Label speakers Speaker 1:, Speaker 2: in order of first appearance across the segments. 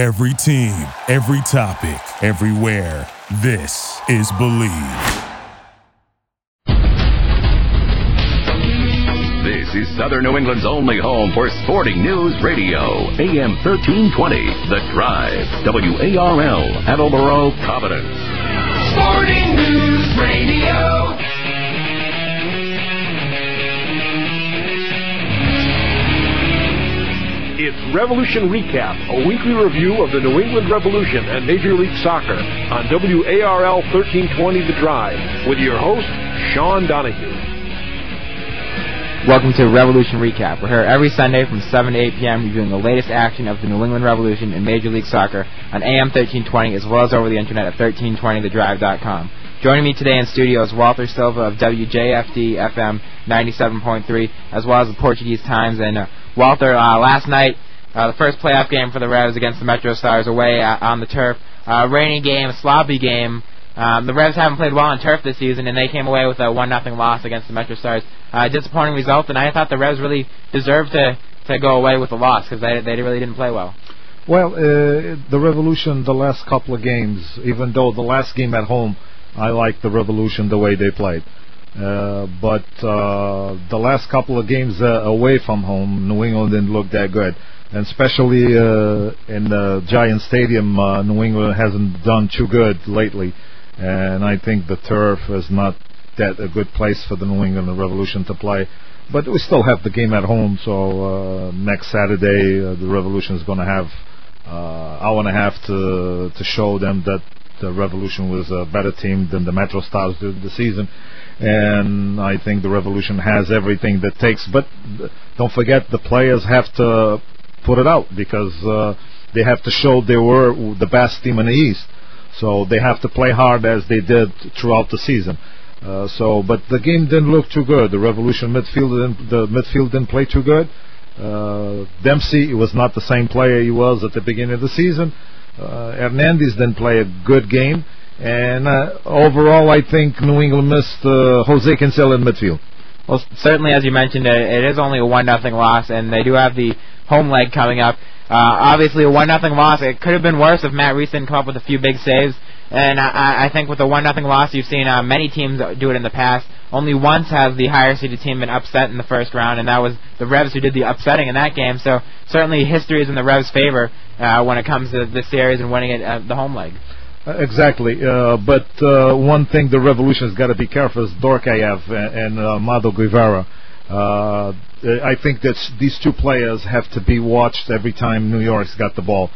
Speaker 1: Every team, every topic, everywhere. This is Believe.
Speaker 2: This is Southern New England's only home for sporting news radio. AM 1320, The Drive. WARL, Attleboro, Providence.
Speaker 3: Sporting News Radio.
Speaker 4: It's Revolution Recap, a weekly review of the New England Revolution and Major League Soccer on WARL 1320 The Drive with your host, Sean Donahue.
Speaker 5: Welcome to Revolution Recap. We're here every Sunday from 7 to 8 p.m. reviewing the latest action of the New England Revolution and Major League Soccer on AM 1320 as well as over the internet at 1320thedrive.com. Joining me today in studio is Walter Silva of WJFD FM 97.3 as well as the Portuguese Times. And uh, Walter, uh, last night, uh, the first playoff game for the Revs against the Metro Stars away uh, on the turf. Rainy game, sloppy game. Um, the Revs haven't played well on turf this season, and they came away with a one nothing loss against the Metro Stars. Uh, disappointing result, and I thought the Revs really deserved to to go away with a loss because they they really didn't play well.
Speaker 6: Well, uh, the Revolution, the last couple of games, even though the last game at home, I like the Revolution the way they played. Uh, but uh, the last couple of games uh, away from home, New England didn't look that good. And especially uh, in the Giant Stadium, uh, New England hasn't done too good lately. And I think the turf is not that a good place for the New England Revolution to play. But we still have the game at home, so next Saturday the Revolution is going to have uh, hour and a half to to show them that the Revolution was a better team than the Metro Stars did the season. And I think the Revolution has everything that takes. But don't forget, the players have to put it out because uh, they have to show they were the best team in the East. So they have to play hard as they did throughout the season. Uh, so, but the game didn't look too good. The Revolution midfield didn't, the midfield didn't play too good. Uh, Dempsey was not the same player he was at the beginning of the season. Uh, Hernandez didn't play a good game, and uh, overall, I think New England missed uh, Jose Cancela in midfield.
Speaker 5: Well, certainly, as you mentioned, it, it is only a one nothing loss, and they do have the home leg coming up. Uh, obviously, a one nothing loss. It could have been worse if Matt Reis didn't come up with a few big saves. And I, I think with a one nothing loss, you've seen uh, many teams do it in the past. Only once has the higher seeded team been upset in the first round, and that was the Revs who did the upsetting in that game. So certainly history is in the Revs' favor uh, when it comes to this series and winning it at the home leg.
Speaker 6: Uh, exactly, uh, but uh, one thing the Revolution has got to be careful is Djorkaeff and, and uh, Mado Guevara. I think that these two players have to be watched every time New York's got the ball,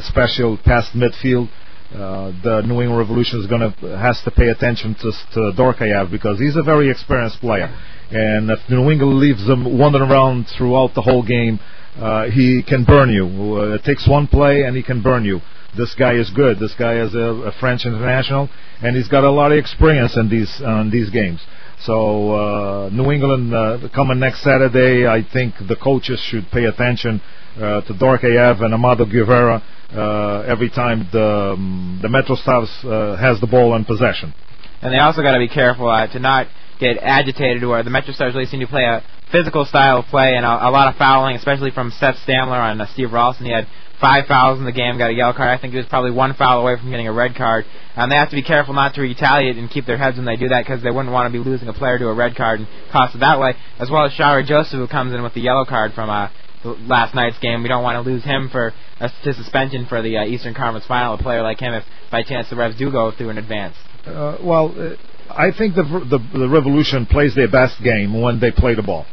Speaker 6: special past midfield. Uh, the New England Revolution is going to has to pay attention to, to Djorkaeff because he's a very experienced player, and if New England leaves him wandering around throughout the whole game, uh, he can burn you. Uh, it takes one play and he can burn you. This guy is good. This guy is a, a French international, and he's got a lot of experience in these on these games. So uh, New England uh, coming next Saturday, I think the coaches should pay attention uh, to Djorkaeff and Amado Guevara uh, every time the um, the Metro Stars uh, has the ball in possession.
Speaker 5: And they also got to be careful uh, to not get agitated, where the Metro Stars really seem to play a physical style of play and a, a lot of fouling, especially from Seth Stammler on uh, Steve Ralston. He had five fouls in the game, got a yellow card. I think he was probably one foul away from getting a red card. And they have to be careful not to retaliate and keep their heads when they do that because they wouldn't want to be losing a player to a red card and cost it that way. As well as Shalrie Joseph, who comes in with the yellow card from uh, last night's game. We don't want to lose him for uh, to suspension for the uh, Eastern Conference Final. A player like him, if by chance the Revs do go through in advance.
Speaker 6: Uh, well, uh, I think the, the the Revolution plays their best game when they play the ball.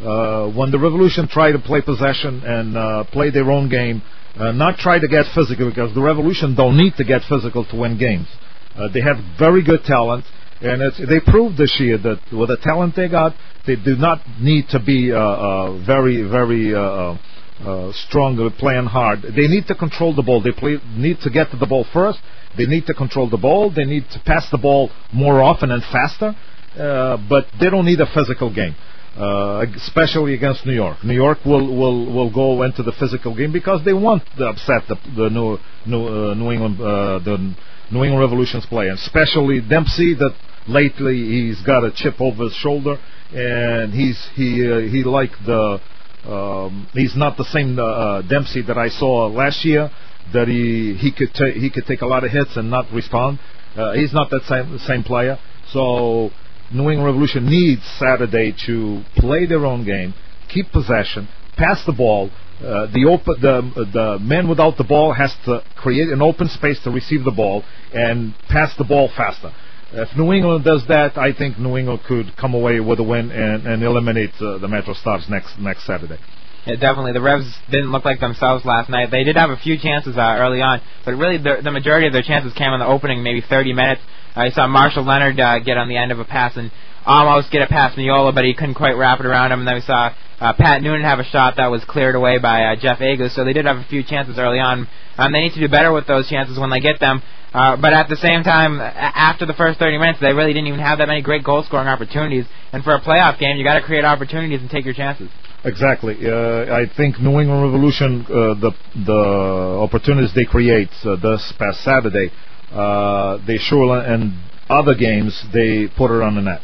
Speaker 6: Uh, when the Revolution try to play possession and uh, play their own game, uh, not try to get physical because the Revolution don't need to get physical to win games. Uh, they have very good talent, and it's, they proved this year that with the talent they got, they do not need to be uh, uh, very, very uh, uh, strong uh, playing hard. They need to control the ball. They play, need to get to the ball first. They need to control the ball. They need to pass the ball more often and faster. Uh, but they don't need a physical game, uh, especially against New York. New York will will will go into the physical game because they want to upset the the New New, uh, New England uh, the New England Revolution's play, and especially Dempsey. That lately he's got a chip over his shoulder, and he's he uh, he like the Um, he's not the same uh, uh, Dempsey that I saw last year. That he he could ta- he could take a lot of hits and not respond. Uh, he's not that same same player. So New England Revolution needs Saturday to play their own game, keep possession, pass the ball. Uh, the open the the man without the ball has to create an open space to receive the ball and pass the ball faster. If New England does that, I think New England could come away with a win and, and eliminate uh, the Metro Stars next next Saturday.
Speaker 5: Yeah, definitely. The Revs didn't look like themselves last night. They did have a few chances uh, early on, but really the, the majority of their chances came in the opening, maybe 30 minutes. I saw Marshall Leonard uh, get on the end of a pass and almost get it past Meola, but he couldn't quite wrap it around him. And then we saw uh, Pat Noonan have a shot that was cleared away by uh, Jeff Agoos. So they did have a few chances early on. Um, they need to do better with those chances when they get them. Uh, but at the same time, after the first 30 minutes, they really didn't even have that many great goal scoring opportunities. And for a playoff game, you got to create opportunities and take your chances.
Speaker 6: Exactly. Uh, I think New England Revolution, uh, the the opportunities they create uh, this past Saturday, uh, they sure and other games they put it on the net.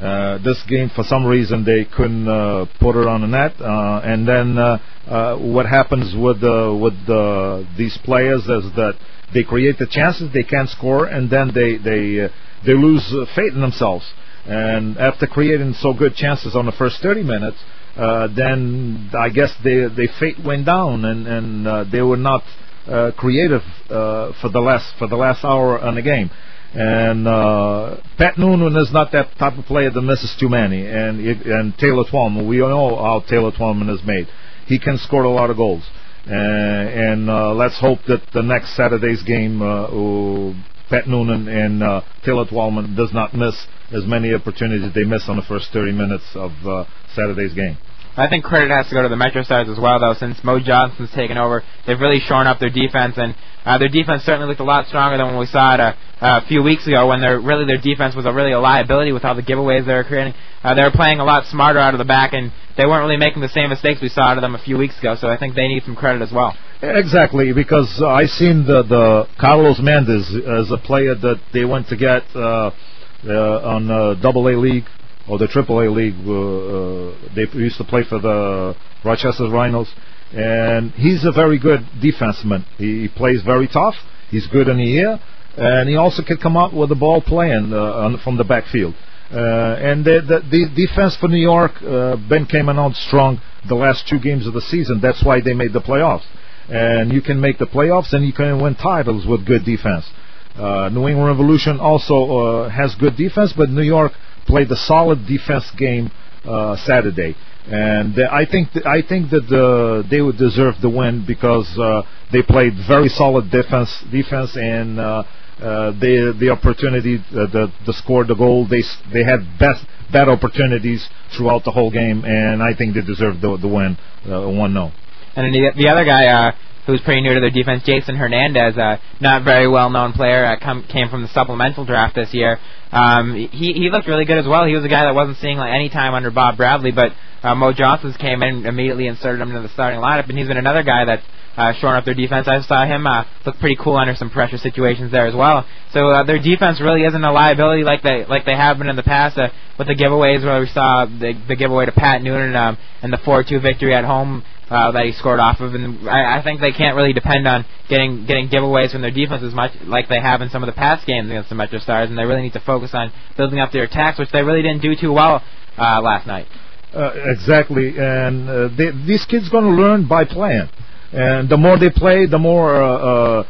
Speaker 6: Uh, this game, for some reason, they couldn't uh, put it on the net. Uh, and then uh, uh, what happens with with these players is that they create the chances, they can't score, and then they they uh, they lose faith in themselves. And after creating so good chances on the first 30 minutes, uh, then I guess they they faith went down, and and they were not uh, creative uh, for the last for the last hour on the game. And uh, Pat Noonan is not that type of player that misses too many. And it, and Taylor Twellman, we all know how Taylor Twellman is made. He can score a lot of goals. Uh, and uh, let's hope that the next Saturday's game, uh, uh, Pat Noonan and uh, Taylor Twellman does not miss as many opportunities they missed on the first 30 minutes of uh, Saturday's game.
Speaker 5: I think credit has to go to the Metro Stars as well, though, since Mo Johnston's taken over. They've really shored up their defense, and uh, their defense certainly looked a lot stronger than when we saw it a, a few weeks ago, when their really their defense was a really a liability with all the giveaways they were creating. Uh, they were playing a lot smarter out of the back, and they weren't really making the same mistakes we saw out of them a few weeks ago. So I think they need some credit as well.
Speaker 6: Exactly, because uh, I seen the the Carlos Mendes as a player that they went to get uh, uh, on uh, Double A League or the Triple A League. Uh, uh, they used to play for the Rochester Rhinos, and he's a very good defenseman. He, plays very tough. He's good in the air, and he also can come out with the ball playing uh, on, from the backfield. Uh, and the, the, the defense for New York, Ben came out strong the last two games of the season. That's why they made the playoffs. And you can make the playoffs, and you can win titles with good defense. Uh, New England Revolution also uh, has good defense, but New York played a solid defense game uh, Saturday, and I think th- I think that uh, they would deserve the win because uh, they played very solid defense defense and. Uh, uh, the the opportunity the the score the goal they they had best bad opportunities throughout the whole game and I think they deserve the the win one 0
Speaker 5: And then the, the other guy uh, who's pretty new to their defense, Jason Hernandez, uh, not very well known player, uh, come, came from the supplemental draft this year. Um, he he looked really good as well. He was a guy that wasn't seeing like any time under Bob Bradley, but uh, Mo Johnston's came in and immediately inserted him into the starting lineup, and he's been another guy that's uh, shoring up their defense. I saw him uh, look pretty cool under some pressure situations there as well. So uh, their defense really isn't a liability like they like they have been in the past uh, with the giveaways where we saw the, the giveaway to Pat Noonan um, and the 4-2 victory at home uh, that he scored off of. And I, I think they can't really depend on getting getting giveaways from their defense as much like they have in some of the past games against the Metro Stars, and they really need to focus on building up their attacks, which they really didn't do too well uh, last night.
Speaker 6: Uh, exactly, and uh, they, these kids going to learn by playing, and the more they play, the more uh, uh,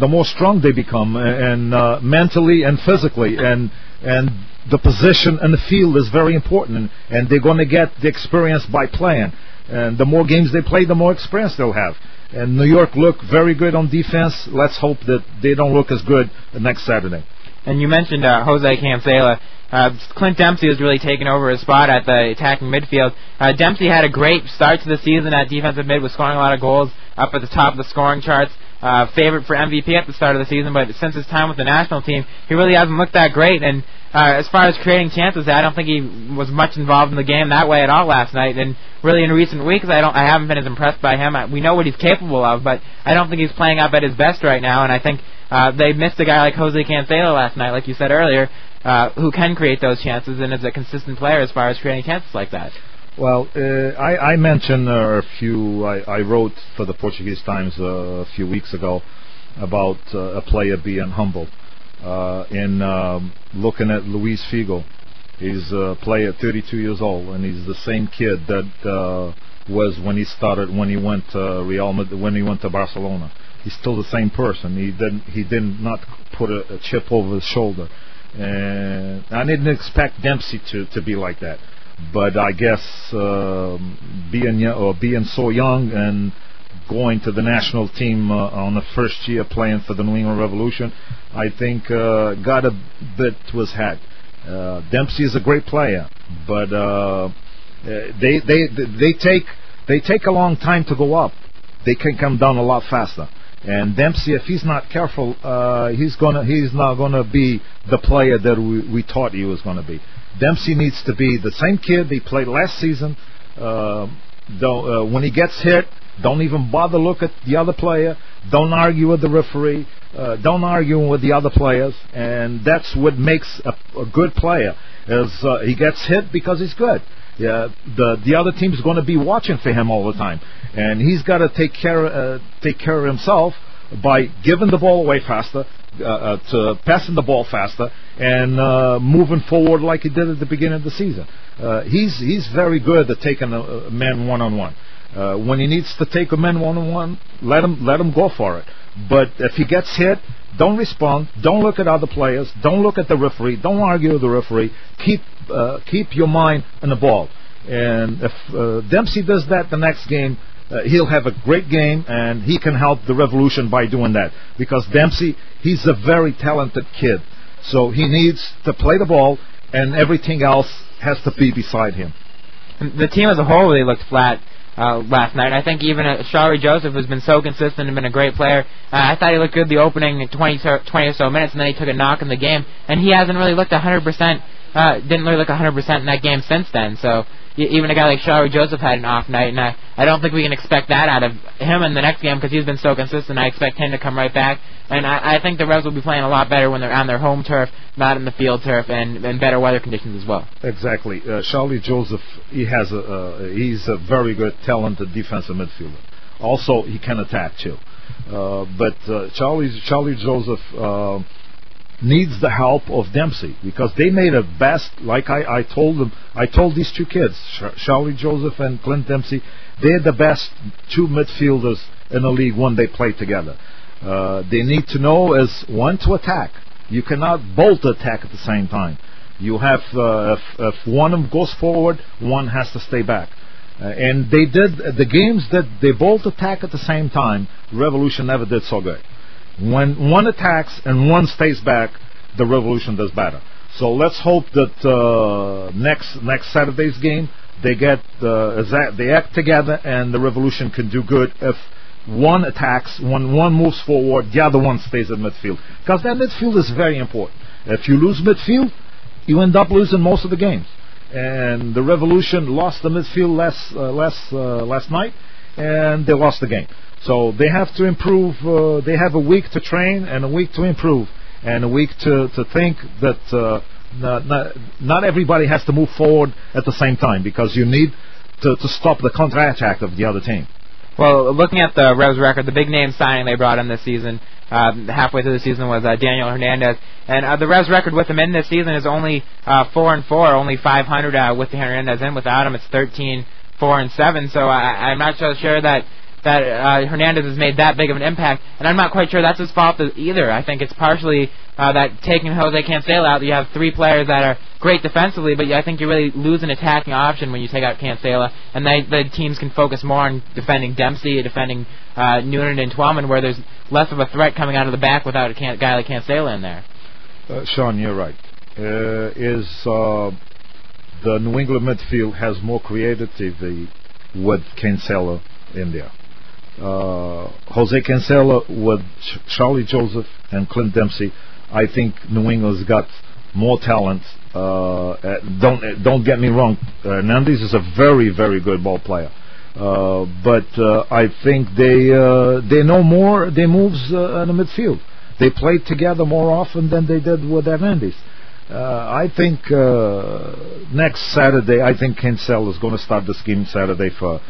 Speaker 6: the more strong they become, and uh, mentally and physically, and and the position in the field is very important, and, and they're going to get the experience by playing, and the more games they play, the more experience they'll have. And New York look very good on defense. Let's hope that they don't look as good next Saturday.
Speaker 5: And you mentioned uh, Jose Cancela. Uh, Clint Dempsey has really taken over his spot at the attacking midfield. Uh, Dempsey had a great start to the season at defensive mid, was scoring a lot of goals up at the top of the scoring charts. Uh, favorite for MVP at the start of the season, but since his time with the national team, he really hasn't looked that great. And uh, as far as creating chances, I don't think he was much involved in the game that way at all last night. And really, in recent weeks, I don't, I haven't been as impressed by him. I, we know what he's capable of, but I don't think he's playing up at his best right now. And I think uh, they missed a guy like Jose Cancela last night, like you said earlier, uh, who can create those chances and is a consistent player as far as creating chances like that.
Speaker 6: Well, uh, I, I mentioned uh, a few. I, I wrote for the Portuguese Times uh, a few weeks ago about a player being humble. In um, looking at Luis Figo, he's a player 32 years old, and he's the same kid that was when he started when he went to Real Madrid, when he went to Barcelona. He's still the same person. He didn't he did not put a, a chip over his shoulder, and I didn't expect Dempsey to to be like that but I guess um, being or being so young and going to the national team uh, on the first year playing for the New England Revolution, I think uh, got a bit to his head. Uh, Dempsey is a great player, but uh, uh, they they they take they take a long time to go up. They can come down a lot faster. And Dempsey, if he's not careful, uh, he's gonna he's not gonna be the player that we, we thought he was gonna be. Dempsey needs to be the same kid he played last season. Uh, don't, uh, when he gets hit, don't even bother look at the other player. Don't argue with the referee. Uh, don't argue with the other players, and that's what makes a, a good player. Is uh, he gets hit because he's good. Yeah, the the other team's going to be watching for him all the time, and he's got to take care uh, take care of himself by giving the ball away faster, uh, uh, to passing the ball faster, and uh, moving forward like he did at the beginning of the season. Uh, he's he's very good at taking a, a man one on one. When he needs to take a man one on one, let him let him go for it. But if he gets hit, don't respond. Don't look at other players. Don't look at the referee. Don't argue with the referee. Keep uh, keep your mind on the ball. And if uh, Dempsey does that the next game, uh, he'll have a great game, and he can help the Revolution by doing that. Because Dempsey, he's a very talented kid, so he needs to play the ball, and everything else has to be beside him.
Speaker 5: The team as a whole really looked flat uh, last night. I think even uh, Shalrie Joseph has been so consistent and been a great player. Uh, I thought he looked good the opening 20, 20 or so minutes, and then he took a knock in the game, and he hasn't really looked 100%. Uh, didn't look 100% in that game since then. So even a guy like Shalrie Joseph had an off night, and I, I don't think we can expect that out of him in the next game because he's been so consistent. I expect him to come right back, and I, I think the Revs will be playing a lot better when they're on their home turf, not in the field turf, and, and better weather conditions as well.
Speaker 6: Exactly. Uh, Shalrie Joseph, he has a, uh, he's a very good, talented defensive midfielder. Also, he can attack too. Uh, but uh, Charlie Shalrie Joseph uh, needs the help of Dempsey because they made a best. Like I, I told them, I told these two kids, Shalrie Joseph and Clint Dempsey, they're the best two midfielders in the league when they play together. Uh, they need to know is when to attack. You cannot both attack at the same time. You have uh, if, if one of them goes forward, one has to stay back. Uh, and they did the games that they both attack at the same time. Revolution never did so good. When one attacks and one stays back, the revolution does better. So let's hope that uh, next next Saturday's game they get uh, they act together and the revolution can do good if one attacks, when one moves forward, the other one stays in midfield. Because that midfield is very important. If you lose midfield, you end up losing most of the games. And the Revolution lost the midfield last uh, last uh, last night, and they lost the game. So they have to improve. Uh, they have a week to train and a week to improve, and a week to to think that uh, not, not, not everybody has to move forward at the same time because you need to, to stop the counter attack of the other team.
Speaker 5: Well, looking at the Revs record, the big name signing they brought in this season, uh, halfway through the season, was uh, Daniel Hernandez, and uh, the Revs record with him in this season is only uh, four and four, only 500 uh, with the Hernandez in. Without him, it's 13, four and seven. So I, I'm not so sure that that uh, Hernandez has made that big of an impact, and I'm not quite sure that's his fault either. I think it's partially uh, that taking Jose Cancela out, you have three players that are great defensively, but I think you really lose an attacking option when you take out Cancela, and they, the teams can focus more on defending Dempsey, defending uh, Noonan and Twellman, where there's less of a threat coming out of the back without a can- guy like Cancela in there.
Speaker 6: Uh, Sean, you're right. Uh, is uh, the New England midfield has more creativity with Cancela in there uh, Jose Cancela with Ch- Shalrie Joseph and Clint Dempsey, I think New England's got more talent. Uh, don't don't get me wrong, Hernandez is a very very good ball player. Uh, but uh, I think they uh, they know more. They moves uh, in the midfield. They played together more often than they did with Hernandez. Uh, I think next Saturday, I think Cancela is going to start this game Saturday for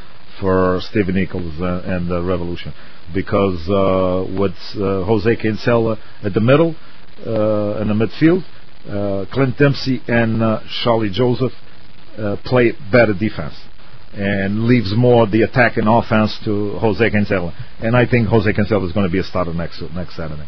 Speaker 6: for Stephen Nichols uh, and the Revolution because uh, with uh, Jose Cancela at the middle uh, in the midfield, uh, Clint Dempsey and uh, Charlie Joseph uh, play better defense and leaves more the attack and offense to Jose Cancela. And I think Jose Cancela is going to be a starter next next Saturday.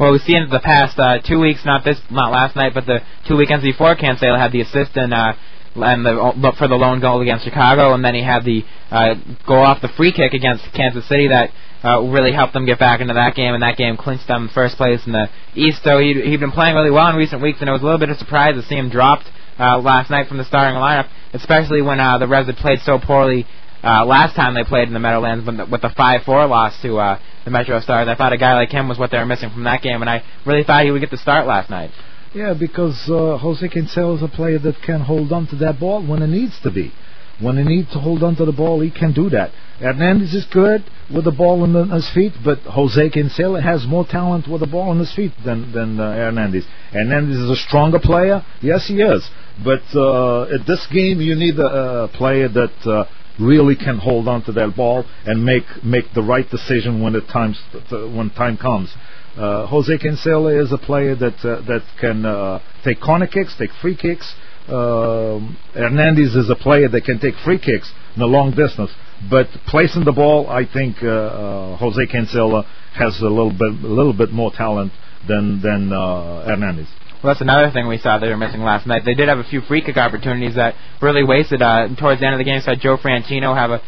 Speaker 5: Well, we've seen the past uh, two weeks, not this, not last night, but the two weekends before, Cancela had the assist and uh, and the for the lone goal against Chicago, and then he had the uh, go off the free kick against Kansas City that uh, really helped them get back into that game, and that game clinched them first place in the East. So he'd, he'd been playing really well in recent weeks, and it was a little bit of a surprise to see him dropped uh, last night from the starting lineup, especially when uh, the Revs had played so poorly uh, last time they played in the Meadowlands with the 5-4 loss to uh, the Metro Stars. I thought a guy like him was what they were missing from that game, and I really thought he would get the start last night.
Speaker 6: Yeah, because uh, Jose Cancela is a player that can hold on to that ball when it needs to be. When he needs to hold on to the ball, he can do that. Hernandez is good with the ball in, his feet, but Jose Cancela has more talent with the ball in his feet than than uh, Hernandez. Hernandez is a stronger player. Yes, he is. But uh, at this game, you need a, a player that uh, really can hold on to that ball and make make the right decision when the times when time comes. Uh, Jose Cancela is a player that uh, that can uh, take corner kicks, take free kicks. Um, Hernandez is a player that can take free kicks in a long distance, but placing the ball, I think uh, Jose Cancela has a little bit a little bit more talent than than Hernandez.
Speaker 5: Well, that's another thing we saw they were missing last night. They did have a few free kick opportunities that really wasted. Uh, towards the end of the game, saw Joe Franchino have a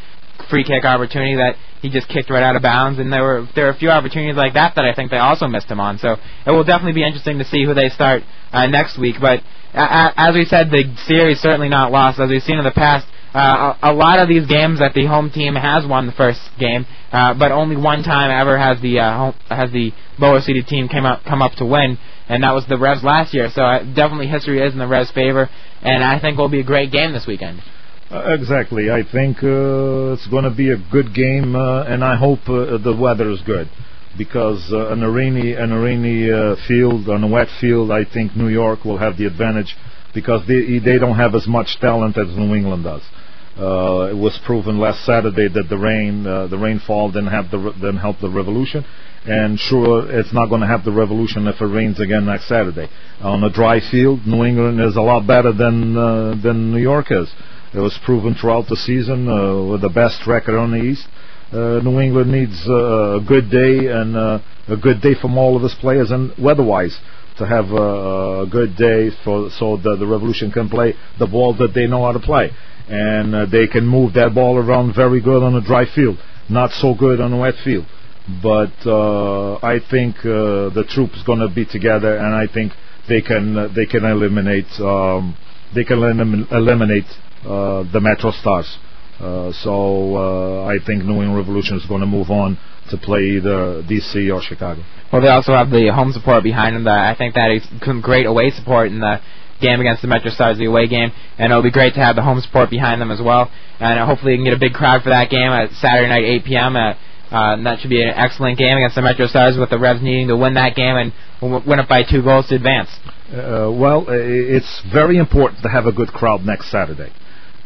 Speaker 5: free kick opportunity that he just kicked right out of bounds, and there were there were a few opportunities like that that I think they also missed him on. So it will definitely be interesting to see who they start uh, next week. But uh, as we said, the series certainly not lost. As we've seen in the past, uh, a, a lot of these games that the home team has won the first game, uh, but only one time ever has the uh, home, has the lower seeded team came up come up to win, and that was the Revs last year. So uh, definitely history is in the Revs' favor, and I think will be a great game this weekend.
Speaker 6: Uh, exactly. I think uh, it's going to be a good game, uh, and I hope uh, the weather is good. Because uh, an rainy, an rainy uh, field, on a wet field, I think New York will have the advantage because they they don't have as much talent as New England does. It was proven last Saturday that the rain, the rainfall didn't have the didn't help the revolution, and sure it's not going to have the revolution if it rains again next Saturday. On a dry field, New England is a lot better than than New York is. It was proven throughout the season uh, with the best record on the East. Uh, New England needs uh, a good day and uh, a good day from all of its players and weather-wise to have a, a good day for so that the Revolution can play the ball that they know how to play and uh, they can move that ball around very good on a dry field, not so good on a wet field. But uh, I think uh, the troops going to be together, and I think they can uh, they can eliminate um, they can elim- eliminate uh, the Metro Stars. Uh, so uh, I think New England Revolution is going to move on to play either DC or Chicago.
Speaker 5: Well, they also have the home support behind them. That I think that is great away support in the game against the Metro Stars, the away game, and it'll be great to have the home support behind them as well. And uh, hopefully, you can get a big crowd for that game at Saturday night, 8 p.m. Uh, uh, and that should be an excellent game against the Metro Stars, with the Revs needing to win that game and win it by two goals to advance.
Speaker 6: Uh, well, it's very important to have a good crowd next Saturday.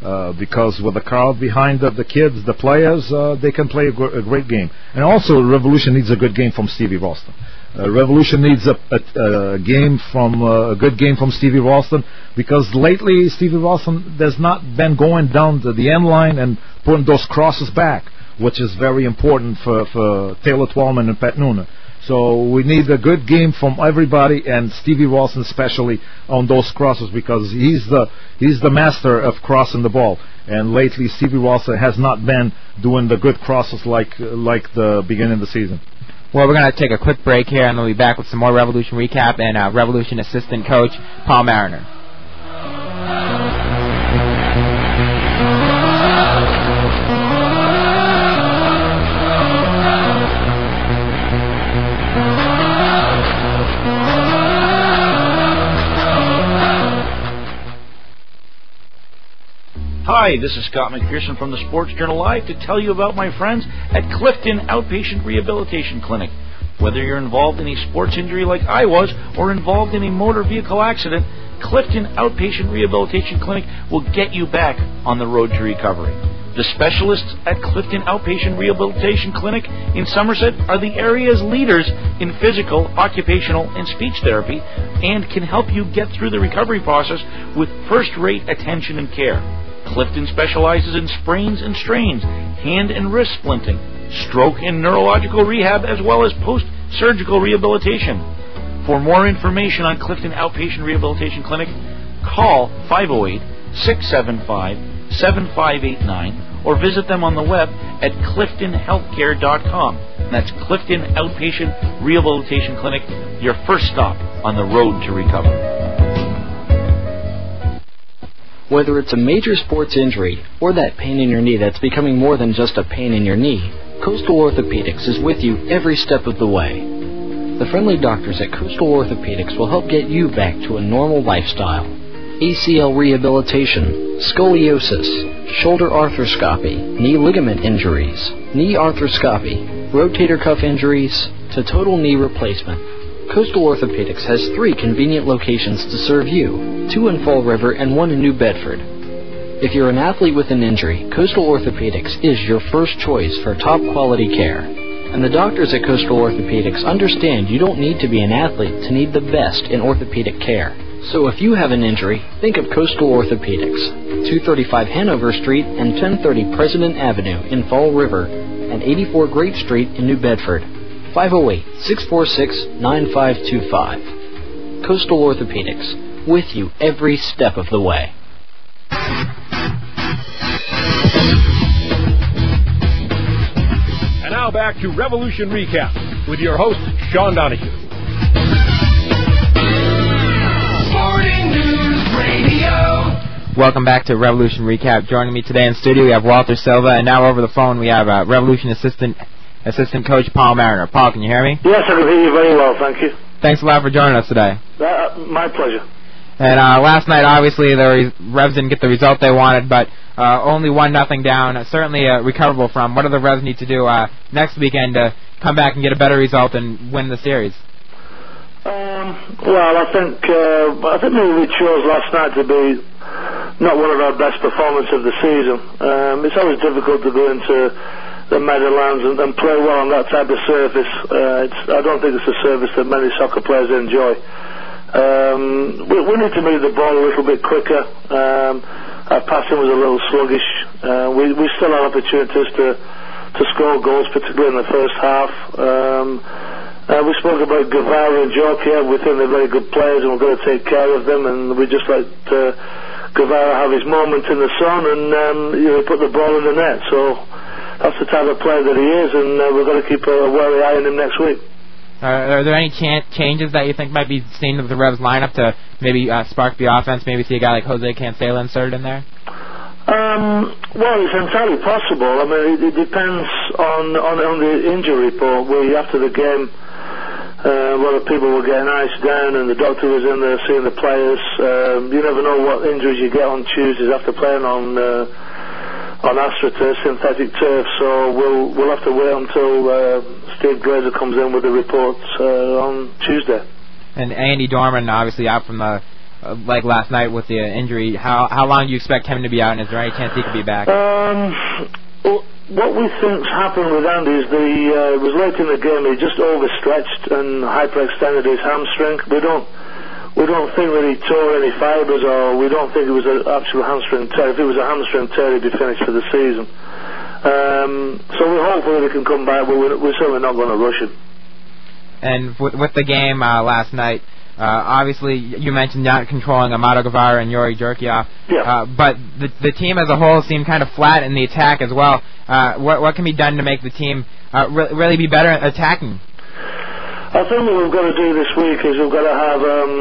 Speaker 6: Uh, because with the crowd behind the, the kids, the players, uh, they can play a, gr- a, great game. And also, Revolution needs a good game from Stevie Ralston. Uh, Revolution needs a, a, a game from uh, a good game from Stevie Ralston because lately Stevie Ralston has not been going down the end line and putting those crosses back, which is very important for, for Taylor Twellman and Pat Noonan. So we need a good game from everybody, and Stevie Ralston especially on those crosses because he's the he's the master of crossing the ball. And lately, Stevie Ralston has not been doing the good crosses like like the beginning of the season.
Speaker 5: Well, we're going to take a quick break here, and we'll be back with some more Revolution recap and uh, Revolution assistant coach Paul Mariner.
Speaker 7: Hi, this is Scott McPherson from the Sports Journal Live to tell you about my friends at Clifton Outpatient Rehabilitation Clinic. Whether you're involved in a sports injury like I was or involved in a motor vehicle accident, Clifton Outpatient Rehabilitation Clinic will get you back on the road to recovery. The specialists at Clifton Outpatient Rehabilitation Clinic in Somerset are the area's leaders in physical, occupational, and speech therapy and can help you get through the recovery process with first rate attention and care. Clifton specializes in sprains and strains, hand and wrist splinting, stroke and neurological rehab, as well as post surgical rehabilitation. For more information on Clifton Outpatient Rehabilitation Clinic, call 508 675 7589 or visit them on the web at cliftonhealthcare.com. That's Clifton Outpatient Rehabilitation Clinic, your first stop on the road to recovery.
Speaker 8: Whether it's a major sports injury or that pain in your knee that's becoming more than just a pain in your knee, Coastal Orthopedics is with you every step of the way. The friendly doctors at Coastal Orthopedics will help get you back to a normal lifestyle. ACL rehabilitation, scoliosis, shoulder arthroscopy, knee ligament injuries, knee arthroscopy, rotator cuff injuries, to total knee replacement. Coastal Orthopedics has three convenient locations to serve you two in Fall River and one in New Bedford. If you're an athlete with an injury, Coastal Orthopedics is your first choice for top quality care. And the doctors at Coastal Orthopedics understand you don't need to be an athlete to need the best in orthopedic care. So if you have an injury, think of Coastal Orthopedics, 235 Hanover Street and 1030 President Avenue in Fall River, and 84 Great Street in New Bedford. 508 646 9525. Coastal Orthopedics, with you every step of the way.
Speaker 4: And now back to Revolution Recap with your host, Sean Donahue.
Speaker 3: Sporting News Radio.
Speaker 5: Welcome back to Revolution Recap. Joining me today in studio, we have Walter Silva, and now over the phone, we have uh, Revolution assistant assistant coach Paul Mariner. Paul, can you hear me?
Speaker 9: Yes, I can hear you very well, thank you.
Speaker 5: Thanks a lot for joining us today.
Speaker 9: Uh, my pleasure.
Speaker 5: And uh, last night, obviously, the re- Revs didn't get the result they wanted, but uh, only one nothing down. Uh, certainly uh, recoverable from. What do the Revs need to do uh, next weekend to come back and get a better result and win the series?
Speaker 9: Um, well, I think uh, I think maybe we chose last night to be not one of our best performances of the season. Um, it's always difficult to go into the Meadowlands and, and play well on that type of surface. Uh, I don't think it's a surface that many soccer players enjoy. Um, we, we need to move the ball a little bit quicker. Um, our passing was a little sluggish. Uh, we, we still have opportunities to to score goals, particularly in the first half. Um, uh, we spoke about Guevara and Djorkaeff. We think they're very good players, and we're going to take care of them. And we just let uh, Guevara have his moment in the sun, and um, you know, put the ball in the net. So that's the type of player that he is, and uh, we're going to keep a, wary eye on him next week.
Speaker 5: Uh, are there any chan- changes that you think might be seen with the Revs lineup to maybe uh, spark the offense? Maybe see a guy like Jose Cancela inserted in there.
Speaker 9: Um, well, it's entirely possible. I mean, it, it depends on, on on the injury report. We after the game, uh, a lot of people were getting iced down, and the doctor was in there seeing the players. Um, you never know what injuries you get on Tuesdays after playing on uh, on AstroTurf, synthetic turf. So we'll we'll have to wait until uh, Steve Glazer comes in with the reports uh, on Tuesday.
Speaker 5: And Andy Dorman, obviously out from the uh, like last night with the injury. How how long do you expect him to be out? And is there any chance he could be back?
Speaker 9: Um, well, what we think's happened with Andy is the uh, it was late in the game. He just overstretched and hyperextended his hamstring. We don't we don't think that he tore any fibres, or we don't think it was an actual hamstring tear. If it was a hamstring tear, he'd be finished for the season. Um, so we're hopeful that he can come back, but we're, we're certainly not going to rush him.
Speaker 5: And with, with the game uh, last night, uh, obviously you mentioned not controlling Amado Guevara and Youri Djorkaeff,
Speaker 9: Yeah.
Speaker 5: uh, but the the team as a whole seemed kind of flat in the attack as well. Uh, what what can be done to make the team uh, re- really be better at attacking?
Speaker 9: I think what we've got to do this week is we've got to have, um,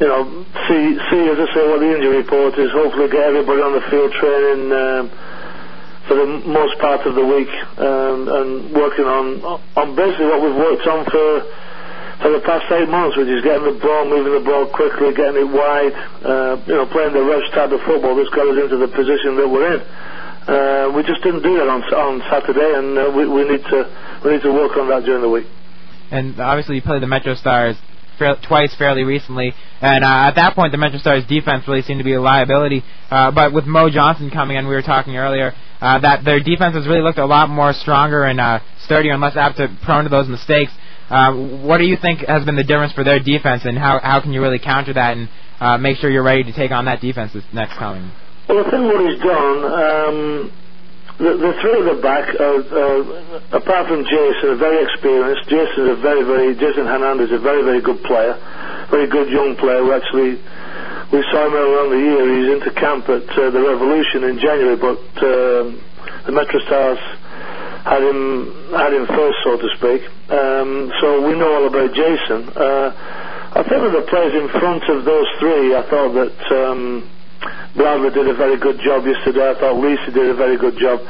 Speaker 9: you know, see, see, as I say, what the injury report is. Hopefully, get everybody on the field training um, for the most part of the week um, and working on on basically what we've worked on for for the past eight months, which is getting the ball, moving the ball quickly, getting it wide, uh, you know, playing the rush type of football that's got us into the position that we're in. Uh, we just didn't do that on on Saturday, and uh, we, we need to we need to work on that during the week.
Speaker 5: And obviously you played the Metro Stars fair, twice fairly recently, and uh, at that point the Metro Stars defense really seemed to be a liability. Uh, but with Mo Johnston coming in, we were talking earlier uh, that their defense has really looked a lot more stronger and uh, sturdier and less apt to prone to those mistakes. Uh, what do you think has been the difference for their defense, and how how can you really counter that and uh, make sure you're ready to take on that defense this next coming?
Speaker 9: Well, I think what he's done, um, the, three at the back, are, uh, apart from Jason, are very experienced. Jason's a very, very, Jason Hernandez is a very, very good player, very good young player. We actually, we saw him earlier on the year. He's into camp at uh, the Revolution in January, but um, the Metro Stars had him had him first, so to speak. Um, so we know all about Jason. Uh, I think of the players in front of those three, I thought that um, Bradley did a very good job yesterday. I thought Lisi did a very good job.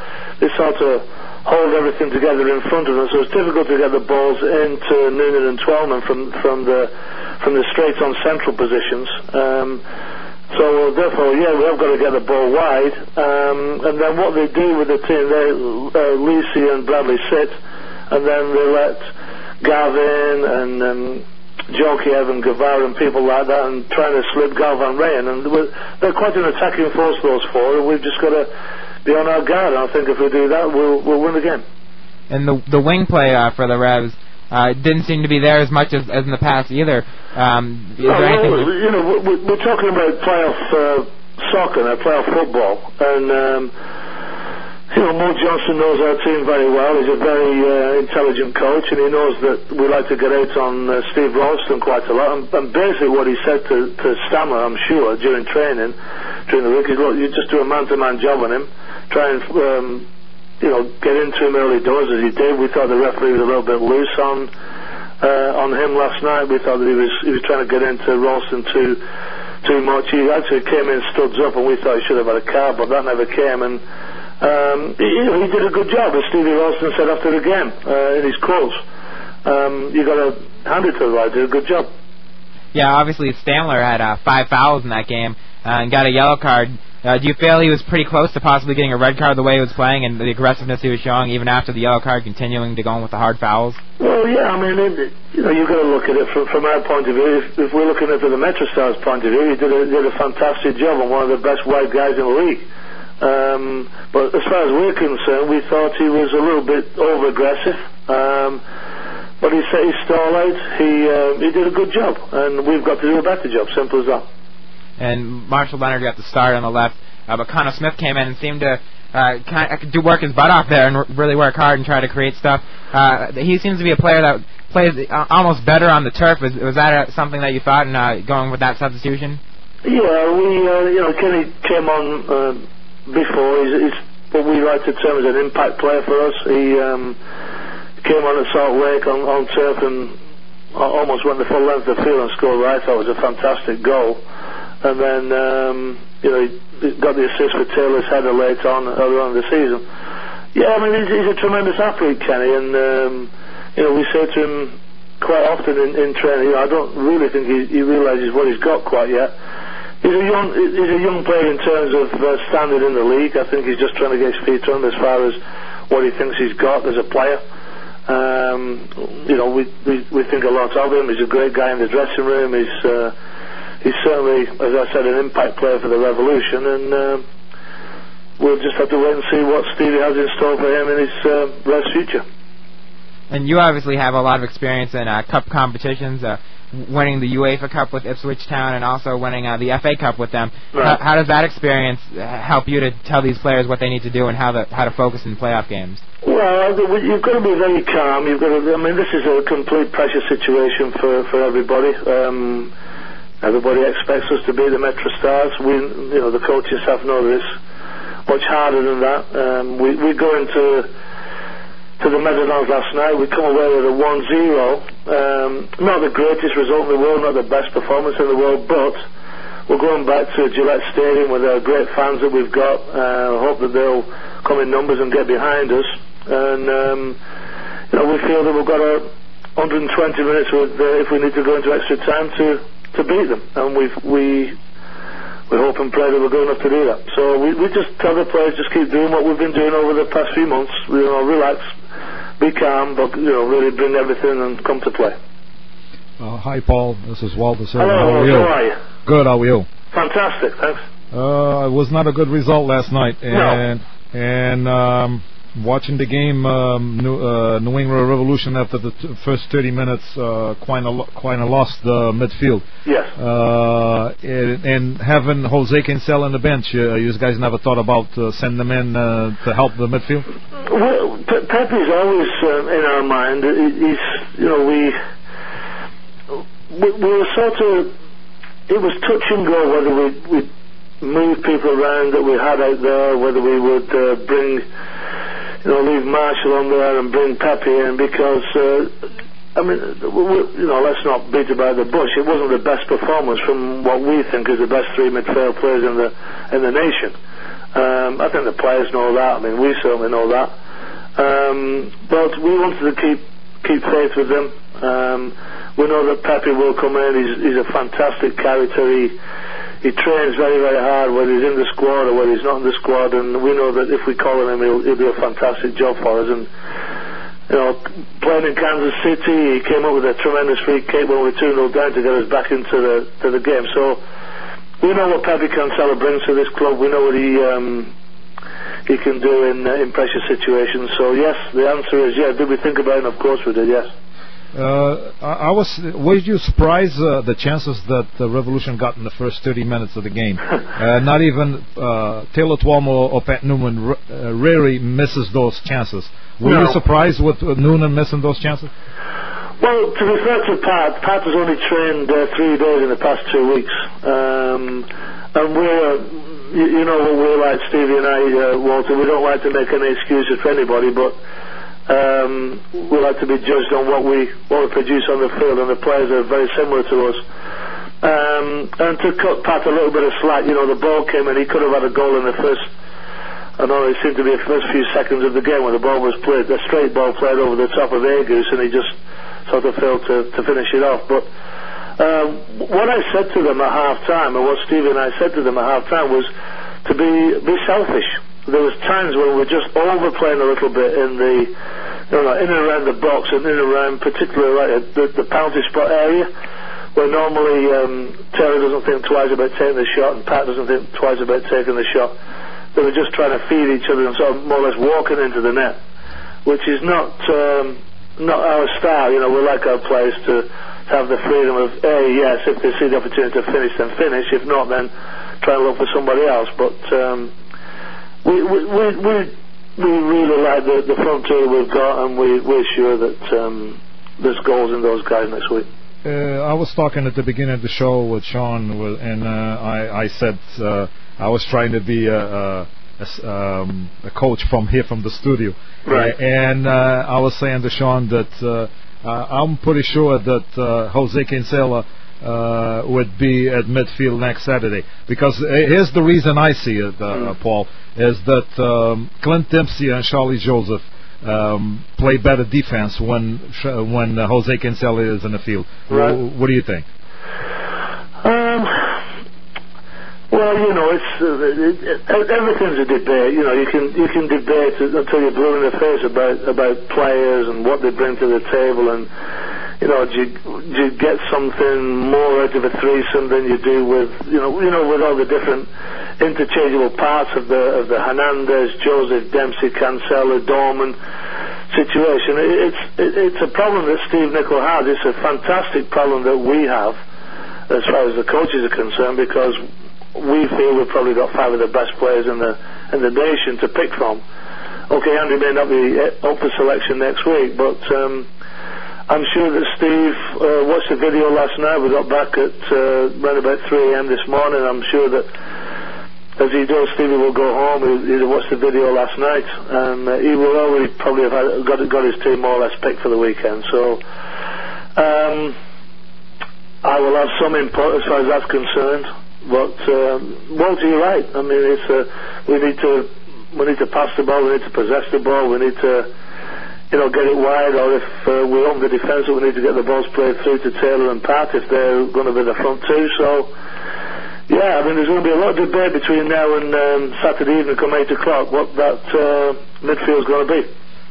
Speaker 9: They sort of hold everything together in front of them, so it's difficult to get the balls into Noonan and Twellman from from the from the straight on central positions. Um, so therefore, yeah, we have got to get the ball wide. Um, and then what they do with the team, they uh, Lisi and Bradley sit, and then they let Gavin and um, Djorkaeff and Guevara and people like that, and trying to slip Galvan Ray in. And they're quite an attacking force, those four. And we've just got to be on our guard. And I think if we do that, we'll we'll win the game.
Speaker 5: And the the wing play uh, for the Revs uh, didn't seem to be there as much as, as in the past either. Um, is
Speaker 9: No,
Speaker 5: there anything?
Speaker 9: well, you know, we're, we're talking about playoff uh, soccer now, playoff football, and um, you know, Mo Johnston knows our team very well. He's a very uh, intelligent coach, and he knows that we like to get out on uh, Steve Ralston quite a lot. And, and basically, what he said to, to Stammler, I'm sure, during training, during the week, is, look, you just do a man-to-man job on him, try and um, you know, get into him early doors as he did. We thought the referee was a little bit loose on uh, on him last night. We thought that he was he was trying to get into Ralston too too much. He actually came in studs up, and we thought he should have had a card, but that never came. And um, he, he did a good job, as Stevie Ralston said after the game uh, in his quotes. Um, you got to hand it to the guy. Did a good job.
Speaker 5: Yeah, obviously Stammler had uh, five fouls in that game uh, and got a yellow card. Uh, do you feel he was pretty close to possibly getting a red card the way he was playing and the aggressiveness he was showing, even after the yellow card, continuing to go on with the hard fouls?
Speaker 9: Well, yeah, I mean, it, you know, you've got to look at it from, from our point of view. If, if we're looking at it from the Metro Stars point of view, he did a, did a fantastic job and one of the best wide guys in the league. Um, but as far as we're concerned, we thought he was a little bit over aggressive. Um, but he set his stall out. He uh, he did a good job, and we've got to do a better job. Simple as that.
Speaker 5: And Marshall Leonard got the start on the left, uh, but Khano Smith came in and seemed to uh, kind of do work his butt off there and r- really work hard and try to create stuff. Uh, he seems to be a player that plays uh, almost better on the turf. Was, was that uh, something that you thought in uh, going with that substitution?
Speaker 9: Yeah, we uh, you know Kenny came on uh, before. He's, he's what we like to term as an impact player for us. He um, came on at Salt Lake on, on turf and almost went the full length of the field and scored what I thought was a fantastic goal. And then um, you know he got the assist for Taylor's header late on earlier on in the season. Yeah, I mean he's, he's a tremendous athlete, Kenny, and um, you know we say to him quite often in, in training. You know, I don't really think he, he realises what he's got quite yet. He's a young he's a young player in terms of uh, standard in the league. I think he's just trying to get his feet under as far as what he thinks he's got as a player. Um, you know, we, we we think a lot of him. He's a great guy in the dressing room. He's uh, he's certainly, as I said, an impact player for the Revolution, and um, we'll just have to wait and see what Stevie has in store for him in his uh, future.
Speaker 5: And you obviously have a lot of experience in uh, cup competitions, uh, winning the UEFA Cup with Ipswich Town and also winning uh, the FA Cup with them.
Speaker 9: Right.
Speaker 5: How, how does that experience uh, help you to tell these players what they need to do and how to how to focus in playoff games?
Speaker 9: Well, you've got to be very calm. You've got to. I mean, this is a complete pressure situation for for everybody. Um, everybody expects us to be the Metro Stars. We, you know, the coaching staff know this much harder than that. Um, we we go into to the Meadowlands last night. We come away with a 1-0. Um, not the greatest result in the world, not the best performance in the world, but we're going back to Gillette Stadium with our great fans that we've got. Uh, I hope that they'll come in numbers and get behind us. And um, you know, we feel that we've got a 120 minutes with, uh, if we need to go into extra time to to beat them, and we've we. We hope and pray that we're good enough to do that. So we, we just tell the players just keep doing what we've been doing over the past few months. You know, relax, be calm, but you know, really bring everything and come to play.
Speaker 6: Uh, hi, Paul. This is Walter Silva.
Speaker 9: Hello,
Speaker 6: how are you?
Speaker 9: how are you?
Speaker 6: Good. How are you?
Speaker 9: Fantastic, thanks.
Speaker 6: Uh, it was not a good result last night,
Speaker 9: No.
Speaker 6: and and um, watching the game, um, New, uh, New England Revolution after the t- first 30 minutes, uh, quite a quite a lost the midfield.
Speaker 9: Yes.
Speaker 6: Uh, and, and having Jose Cancela on the bench, uh, you guys never thought about uh, sending them in uh, to help the midfield?
Speaker 9: Well, Pe- Pepe's always in our mind. He's, you know, we, we we were sort of. It was touch and go whether we we move people around that we had out there, whether we would uh, bring, you know, leave Marshall on there and bring Pepe in because. Uh, I mean, we, you know, let's not beat about the bush. It wasn't the best performance from what we think is the best three midfield players in the in the nation. Um, I think the players know that. I mean, we certainly know that. Um, but we wanted to keep keep faith with them. Um, we know that Pepe will come in. He's, he's a fantastic character. He he trains very very hard whether he's in the squad or whether he's not in the squad. And we know that if we call on him, he'll, he'll do a fantastic job for us. And you know, playing in Kansas City, he came up with a tremendous free kick when we were 2 0 down to get us back into the to the game. So we know what Pepe Cancela brings to this club. We know what he um, he can do in uh, in pressure situations. So yes, the answer is yes. Did we think about it? Of course we did. Yes.
Speaker 6: Uh, I, I was. Were you surprised uh, the chances that the Revolution got in the first 30 minutes of the game? uh, not even uh, Taylor Twellman or Pat Noonan r- uh, rarely misses those chances. Were you surprised with uh, Noonan missing those chances?
Speaker 9: Well, to be fair to Pat, Pat has only trained uh, three days in the past two weeks, um, and we're. You, you know what we're like, Stevie and I, uh, Walter. We don't like to make any excuses for anybody, but um, we like to be judged on what we what we produce on the field, and the players are very similar to us. Um, and to cut Pat a little bit of slack, you know, the ball came and He could have had a goal in the first. I know it seemed to be the first few seconds of the game when the ball was played, a straight ball played over the top of Agoos, and he just sort of failed to, to finish it off. But um, what I said to them at half time, and what Stevie and I said to them at half time, was to be be selfish. There was times when we were just overplaying a little bit in the, you know, in and around the box and in and around, particularly like the, the penalty spot area, where normally um, Taylor doesn't think twice about taking the shot and Pat doesn't think twice about taking the shot. They were just trying to feed each other and sort of more or less walking into the net, which is not um, not our style. You know, we like our players to have the freedom of, a yes, if they see the opportunity to finish, then finish. If not, then try and look for somebody else. But um, we, we, we, we, we really like the, the front two we've got, and we, we're sure that um, there's goals in those guys next week.
Speaker 6: Uh, I was talking at the beginning of the show with Sean, and uh, I, I said uh, I was trying to be a, a, a um, a coach from here from the studio,
Speaker 9: Right.
Speaker 6: And uh, I was saying to Sean that uh, I'm pretty sure that uh, Jose Cancela uh, would be at midfield next Saturday because uh, here's the reason I see it, uh, Paul, is that um, Clint Dempsey and Shalrie Joseph um, play better defense when when uh, Jose Cancela is in the field.
Speaker 9: Right.
Speaker 6: Wh- What do you think?
Speaker 9: Um, well, you know, it's uh, it, it, everything's a debate. You know, you can you can debate until you're blue in the face about about players and what they bring to the table, and you know, do you, do you get something more out of a threesome than you do with you know you know with all the different interchangeable parts of the of the Hernandez, Joseph, Dempsey, Cancela, Dorman situation. It, it's it, it's a problem that Steve Nicol has. It's a fantastic problem that we have as far as the coaches are concerned because we feel we've probably got five of the best players in the in the nation to pick from. Okay, Andy may not be up for selection next week, but um, I'm sure that Steve uh, watched the video last night. We got back at uh, around about 3 a.m. this morning. I'm sure that as he does, Stevie will go home. He, he watched the video last night, and uh, he will already probably have had, got got his team more or less picked for the weekend. So. Um, I will have some input as far as that's concerned. But um, Walter, you're right. I mean, it's uh, we need to we need to pass the ball. We need to possess the ball. We need to you know get it wide. Or if uh, we open the defence, we need to get the balls played through to Taylor and Pat if they're going to be the front two. So. Yeah, I mean, there's going to be a lot of debate between now and um, Saturday evening, come eight o'clock, what that uh, midfield's going to be.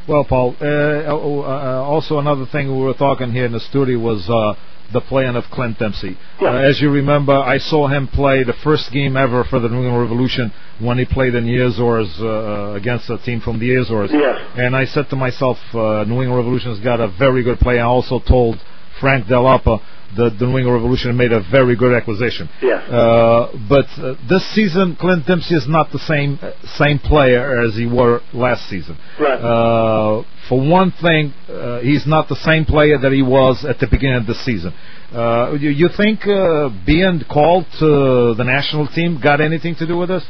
Speaker 6: Well, Paul, uh, uh, also another thing we were talking here in the studio was uh, the playing of Clint Dempsey.
Speaker 9: Yeah.
Speaker 6: Uh, as you remember, I saw him play the first game ever for the New England Revolution when he played in the Azores uh, against a team from the Azores.
Speaker 9: Yes.
Speaker 6: And I said to myself, uh, New England Revolution's got a very good player. I also told Frank Dell'Apa that the New England Revolution made a very good acquisition.
Speaker 9: Yes.
Speaker 6: Uh, but uh, this season, Clint Dempsey is not the same same player as he were last season.
Speaker 9: Right.
Speaker 6: Uh, for one thing, uh, he's not the same player that he was at the beginning of the season. Uh, you, you think uh, being called to the national team got anything to do with this?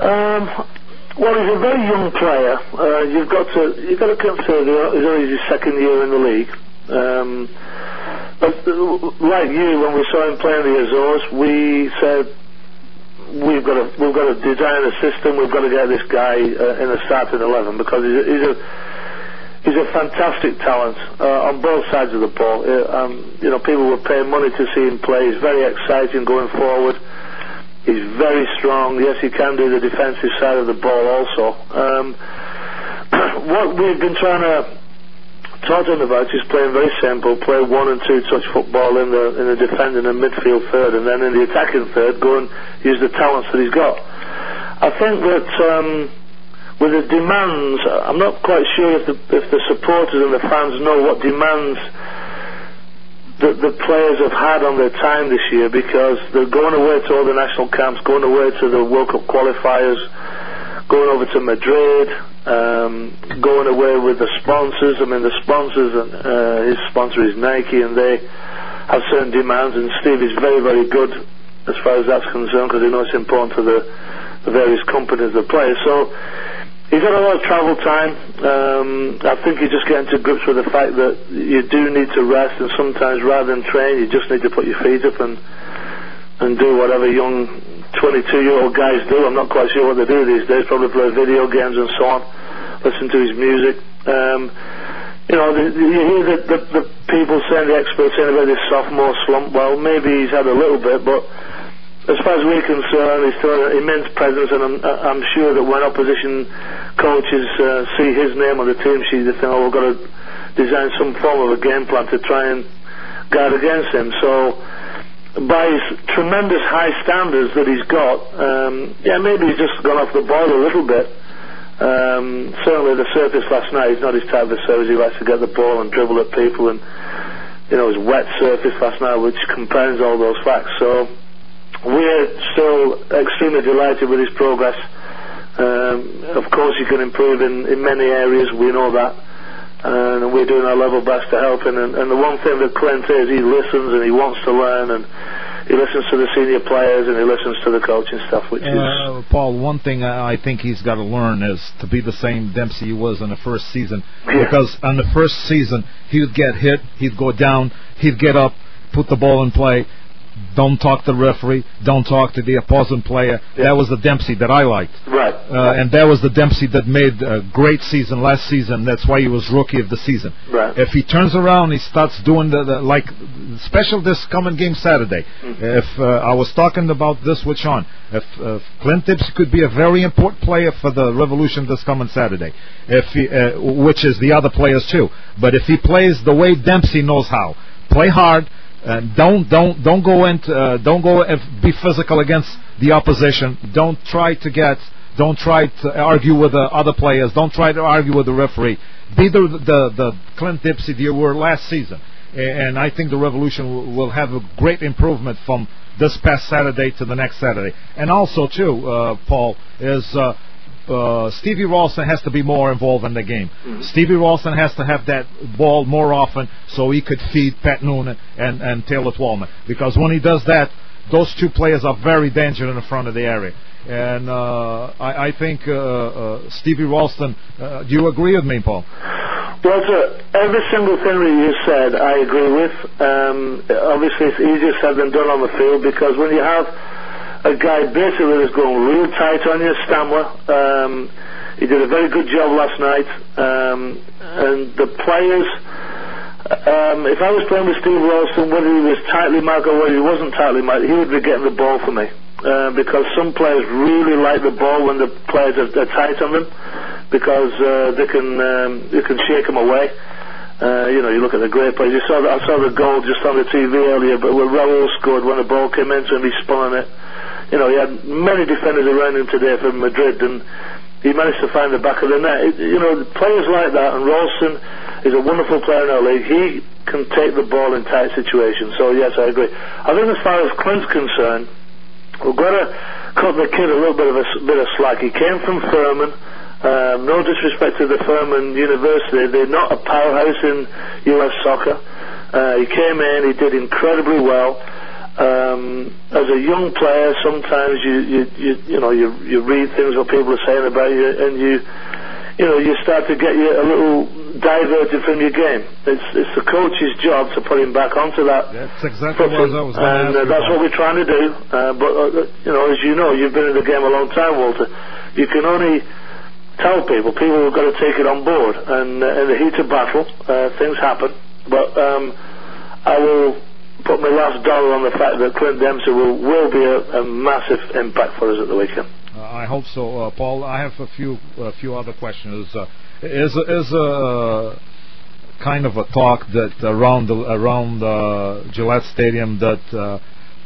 Speaker 9: Um, well, he's a very young player. Uh, you've got to you've got to consider he's only his second year in the league. Um, but uh, like you, when we saw him playing the Azores, we said we've got to we've got to design a system. We've got to get this guy uh, in a starting eleven because he's a, he's a he's a fantastic talent uh, on both sides of the ball. Uh, um, you know, people were paying money to see him play. He's very exciting going forward. He's very strong. Yes, he can do the defensive side of the ball also. Um, what we've been trying to talk to him about is playing very simple, play one and two touch football in the in the defending and midfield third, and then in the attacking third, go and use the talents that he's got. I think that. Um, with the demands, I'm not quite sure if the if the supporters and the fans know what demands that the players have had on their time this year because they're going away to all the national camps, going away to the World Cup qualifiers, going over to Madrid, um, going away with the sponsors. I mean, the sponsors, and uh, his sponsor is Nike, and they have certain demands. And Steve is very, very good as far as that's concerned because he knows it's important to the, the various companies that play. So he's got a lot of travel time. Um, I think he's just getting to grips with the fact that you do need to rest, and sometimes rather than train, you just need to put your feet up and and do whatever young 22-year-old guys do. I'm not quite sure what they do these days. Probably play video games and so on. Listen to his music. Um, you know, the, you hear the, the, the people saying, the experts saying about this sophomore slump. Well, maybe he's had a little bit, but as far as we're concerned, he's still an immense presence, and I'm, I'm sure that when opposition coaches uh, see his name on the team sheet, they think, oh, we've got to design some form of a game plan to try and guard against him. So, by his tremendous high standards that he's got, um, yeah, maybe he's just gone off the boil a little bit. Um, certainly, the surface last night, he's not his type of service. He likes to get the ball and dribble at people, and you know, his wet surface last night, which compounds all those facts. So, we're still extremely delighted with his progress. Um, of course, he can improve in, in many areas. We know that, and we're doing our level best to help him. And, and the one thing that Clint is, he listens and he wants to learn, and he listens to the senior players and he listens to the coaching staff, which is
Speaker 6: Uh, Paul, one thing I I think he's got to learn is to be the same Dempsey he was in the first season.
Speaker 9: Yeah.
Speaker 6: Because on the first season, he would get hit, he'd go down, he'd get up, put the ball in play. Don't talk to the referee. Don't talk to the opposing player. That was the Dempsey that I liked.
Speaker 9: right.
Speaker 6: Uh, and that was the Dempsey that made a great season last season. That's why he was rookie of the season.
Speaker 9: Right.
Speaker 6: If he turns around, he starts doing the, the like special this coming game Saturday. If uh, I was talking about this with Sean, if uh, Clint Dempsey could be a very important player for the Revolution this coming Saturday, if he, uh, which is the other players too. But if he plays the way Dempsey knows how, play hard. Uh, don't don't don't go and uh, don't go and be physical against the opposition. Don't try to get. Don't try to argue with the other players. Don't try to argue with the referee. Be the the, the Clint Dempsey you were last season, and I think the Revolution will have a great improvement from this past Saturday to the next Saturday. And also too, uh, Paul is. Uh, uh, Stevie Ralston has to be more involved in the game. Stevie Ralston has to have that ball more often so he could feed Pat Noonan and, and Taylor Twellman. Because when he does that, those two players are very dangerous in the front of the area. And uh, I, I think uh, uh, Stevie Ralston, uh, do you agree with me, Paul?
Speaker 9: Well, sir, every single thing that you said, I agree with. Um, obviously, it's easier said than done on the field because when you have a guy basically that's going real tight on you, Stammler, um, he did a very good job last night, um, and the players. Um, if I was playing with Steve Ralston, whether he was tightly marked or whether he wasn't tightly marked, he would be getting the ball for me. Uh, because some players really like the ball when the players are, are tight on them. because uh, they can um, you can shake them away. Uh, you know, you look at the great players. You saw that, I saw the goal just on the TV earlier, but where Raul scored when the ball came into him, he spun on it. You know, he had many defenders around him today from Madrid, and he managed to find the back of the net. It, you know, players like that, and Ralston is a wonderful player in our league. He can take the ball in tight situations. So yes, I agree. I think as far as Clint's concerned, we've got to cut the kid a little bit of a bit of slack. He came from Furman. Um, no disrespect to the Furman University, they're not a powerhouse in U.S. soccer. Uh, he came in, he did incredibly well. Um, as a young player, sometimes you, you, you, you know, you, you read things what people are saying about you, and you, you know, you start to get you a little diverted from your game. It's, it's the coach's job to put him back onto that.
Speaker 6: That's exactly what I was
Speaker 9: and uh, that's what we're trying to do. Uh, but uh, you know, as you know, you've been in the game a long time, Walter. You can only tell people. People have got to take it on board. And uh, in the heat of battle, uh, things happen. But um, I will put my last dollar on the fact that Clint Dempsey will, will be a, a massive impact for us at the weekend.
Speaker 6: Uh, I hope so, uh, Paul. I have a few a few other questions. Uh, is is a kind of a talk that around the, around uh, Gillette Stadium that uh,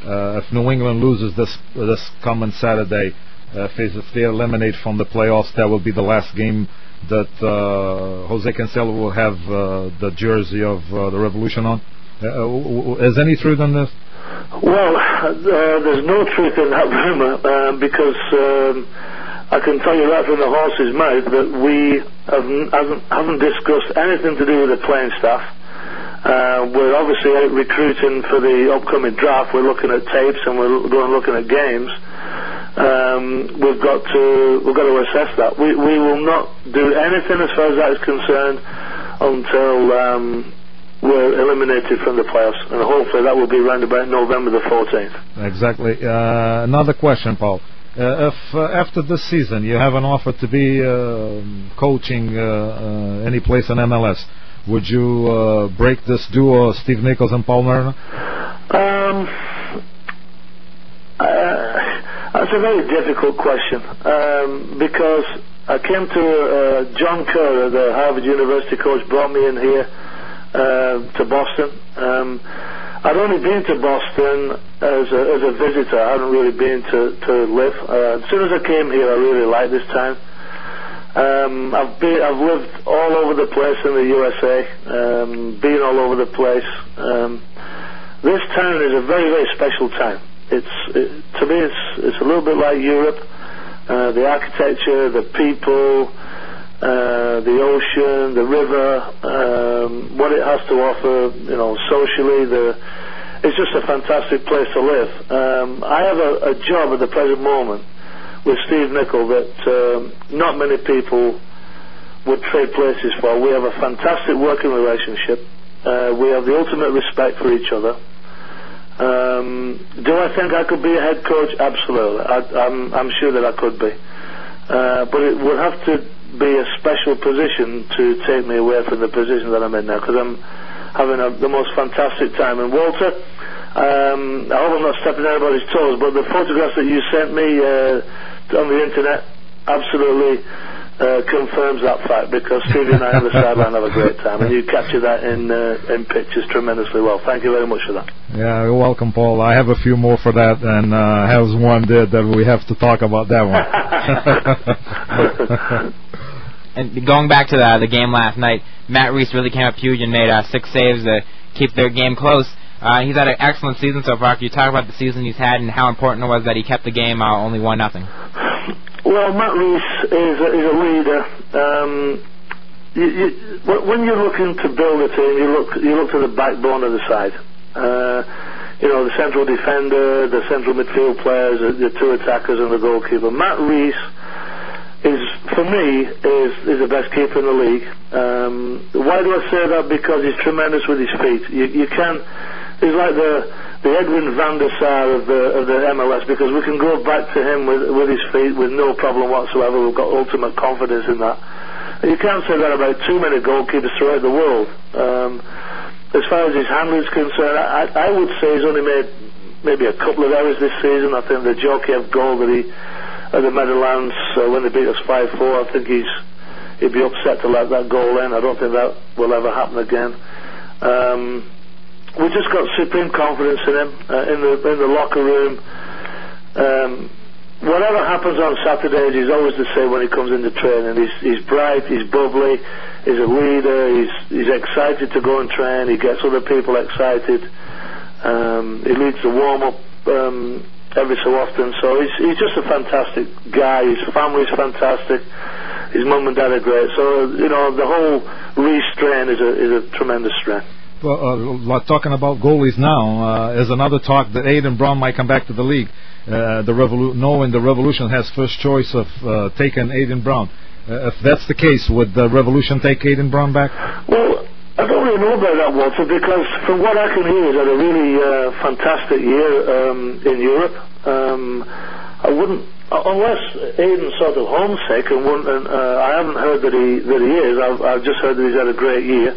Speaker 6: uh, if New England loses this this coming Saturday, uh, if they eliminate from the playoffs, that will be the last game that uh, Jose Cancela will have uh, the jersey of uh, the Revolution on. Uh, is any truth in this?
Speaker 9: Well, uh, there's no truth in that rumor um, because um, I can tell you right from the horse's mouth that we haven't, haven't, haven't discussed anything to do with the playing staff. Uh, we're obviously out recruiting for the upcoming draft. We're looking at tapes and we're going looking at games um, we've got to we've got to assess that. We we will not do anything as far as that is concerned until um, we're eliminated from the playoffs, and hopefully that will be around about November the 14th.
Speaker 6: Exactly. Uh, another question, Paul. Uh, if uh, after this season you have an offer to be uh, coaching uh, uh, any place in MLS, would you break this duo, Steve Nichols and Paul Mariner?
Speaker 9: Um, that's a very difficult question um, because I came to uh, John Kerr, the Harvard University coach, brought me in here to Boston. Um, I'd only been to Boston as a, as a visitor. I hadn't really been to, to live. Uh, as soon as I came here, I really liked this town. Um, I've been, I've lived all over the place in the USA, um, been all over the place. Um, this town is a very, very special town it's it, to me it's it's a little bit like Europe. Uh, the architecture, the people, uh, the ocean, the river, um, what it has to offer, you know, socially, the it's just a fantastic place to live. Um, I have a, a job at the present moment with Steve Nicol that um, not many people would trade places for. We have a fantastic working relationship. Uh, we have the ultimate respect for each other. Um, do I think I could be a head coach? Absolutely. I, am sure that I could be. Uh, but it would have to be a special position to take me away from the position that I'm in now because I'm having a, the most fantastic time. And Walter, um, I hope I'm not stepping on anybody's toes, but the photographs that you sent me uh, on the internet absolutely uh, confirms that fact because Stevie and I on the sideline have a great time, and you capture that in uh, in pictures tremendously well. Thank you very much for that.
Speaker 6: Yeah, you're welcome, Paul. I have a few more for that, and uh, has one that, that we have to talk about that one.
Speaker 5: and going back to the the game last night, Matt Reis really came up huge and made uh, six saves to keep their game close. Uh, he's had an excellent season so far. Can you talk about the season he's had and how important it was that he kept the game uh, only one nothing?
Speaker 9: Well, Matt Reis is a, is a leader. Um, you, you, when you're looking to build a team, you look you look to the backbone of the side. Uh, you know, the central defender, the central midfield players, the, the two attackers, and the goalkeeper. Matt Reis is, for me, is is the best keeper in the league. Um, why do I say that? Because he's tremendous with his feet. You, you can't. He's like the the Edwin van der Sar of the of the MLS because we can go back to him with with his feet with no problem whatsoever. We've got ultimate confidence in that. You can't say that about too many goalkeepers throughout the world. Um, as far as his handling is concerned, I, I would say he's only made maybe a couple of errors this season. I think the Djorkaeff goal that he at the Meadowlands uh, when they beat us five four, I think he's he'd be upset to let that goal in. I don't think that will ever happen again. Um, we just got supreme confidence in him uh, in the in the locker room. Um, whatever happens on Saturdays, he's always the same when he comes into training. He's he's bright, he's bubbly, he's a leader, he's he's excited to go and train. He gets other people excited. Um, he leads the warm up um, every so often. So he's he's just a fantastic guy. His family's fantastic. His mum and dad are great. So you know the whole restrain is a is a tremendous strain.
Speaker 6: Well, uh, talking about goalies now, uh, is another talk that Adin Brown might come back to the league. Uh, the Revolu- knowing the Revolution has first choice of uh, taking Adin Brown. Uh, if that's the case, would the Revolution take Adin Brown back?
Speaker 9: Well, I don't really know about that, Walter, because from what I can hear, he's had a really uh, fantastic year um, in Europe. Um, I wouldn't, unless Adin's sort of homesick, and, and uh, I haven't heard that he that he is. I've, I've just heard that he's had a great year.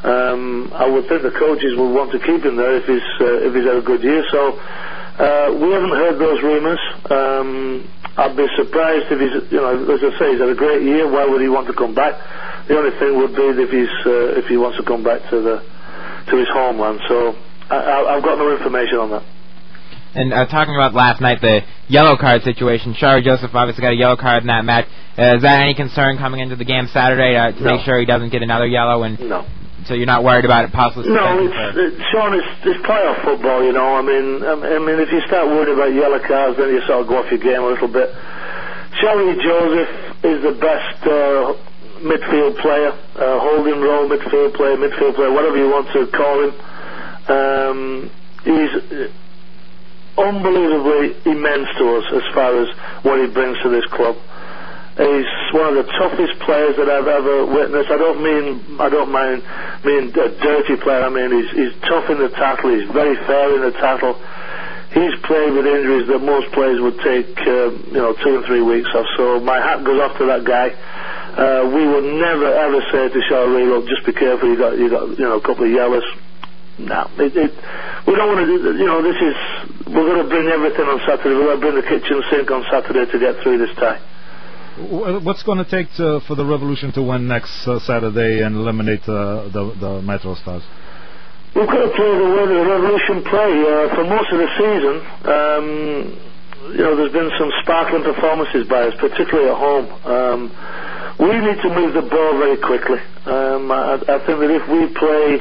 Speaker 9: Um, I would think the coaches would want to keep him there if he's uh, if he's had a good year. So uh, we haven't heard those rumours. Um, I'd be surprised if he's, you know, as I say, he's had a great year. Why would he want to come back? The only thing would be if he's uh, if he wants to come back to the to his homeland. So I, I've got no information on that.
Speaker 5: And uh, talking about last night, the yellow card situation, Shalrie Joseph obviously got a yellow card in that match. Uh, is that any concern coming into the game Saturday uh, to
Speaker 9: No.
Speaker 5: make sure he doesn't get another yellow? And
Speaker 9: No.
Speaker 5: so you're not worried about it possibly.
Speaker 9: No, it's, it's Sean. It's, it's playoff football, you know. I mean, I mean, if you start worrying about yellow cards, then you sort of go off your game a little bit. Shalrie Joseph is the best uh, midfield player, uh, holding role midfield player, midfield player, whatever you want to call him. Um, he's uh, unbelievably immense to us as far as what he brings to this club. He's one of the toughest players that I've ever witnessed. I don't mean I don't mind mean a dirty player. I mean he's he's tough in the tackle. He's very fair in the tackle. He's played with injuries that most players would take uh, you know two and three weeks off. So my hat goes off to that guy. Uh, we would never ever say to Shalrie, look, just be careful. You got you got you know a couple of yellows. No, it, it, we don't want to do. You know, this is we're going to bring everything on Saturday. We're going to bring the kitchen sink on Saturday to get through this tie.
Speaker 6: What's going to take to, for the Revolution to win next uh, Saturday and eliminate uh, the the Metro Stars?
Speaker 9: We've got to play the way the Revolution play. Uh, for most of the season, um, you know, there's been some sparkling performances by us, particularly at home. Um, we need to move the ball very quickly. Um, I, I think that if we play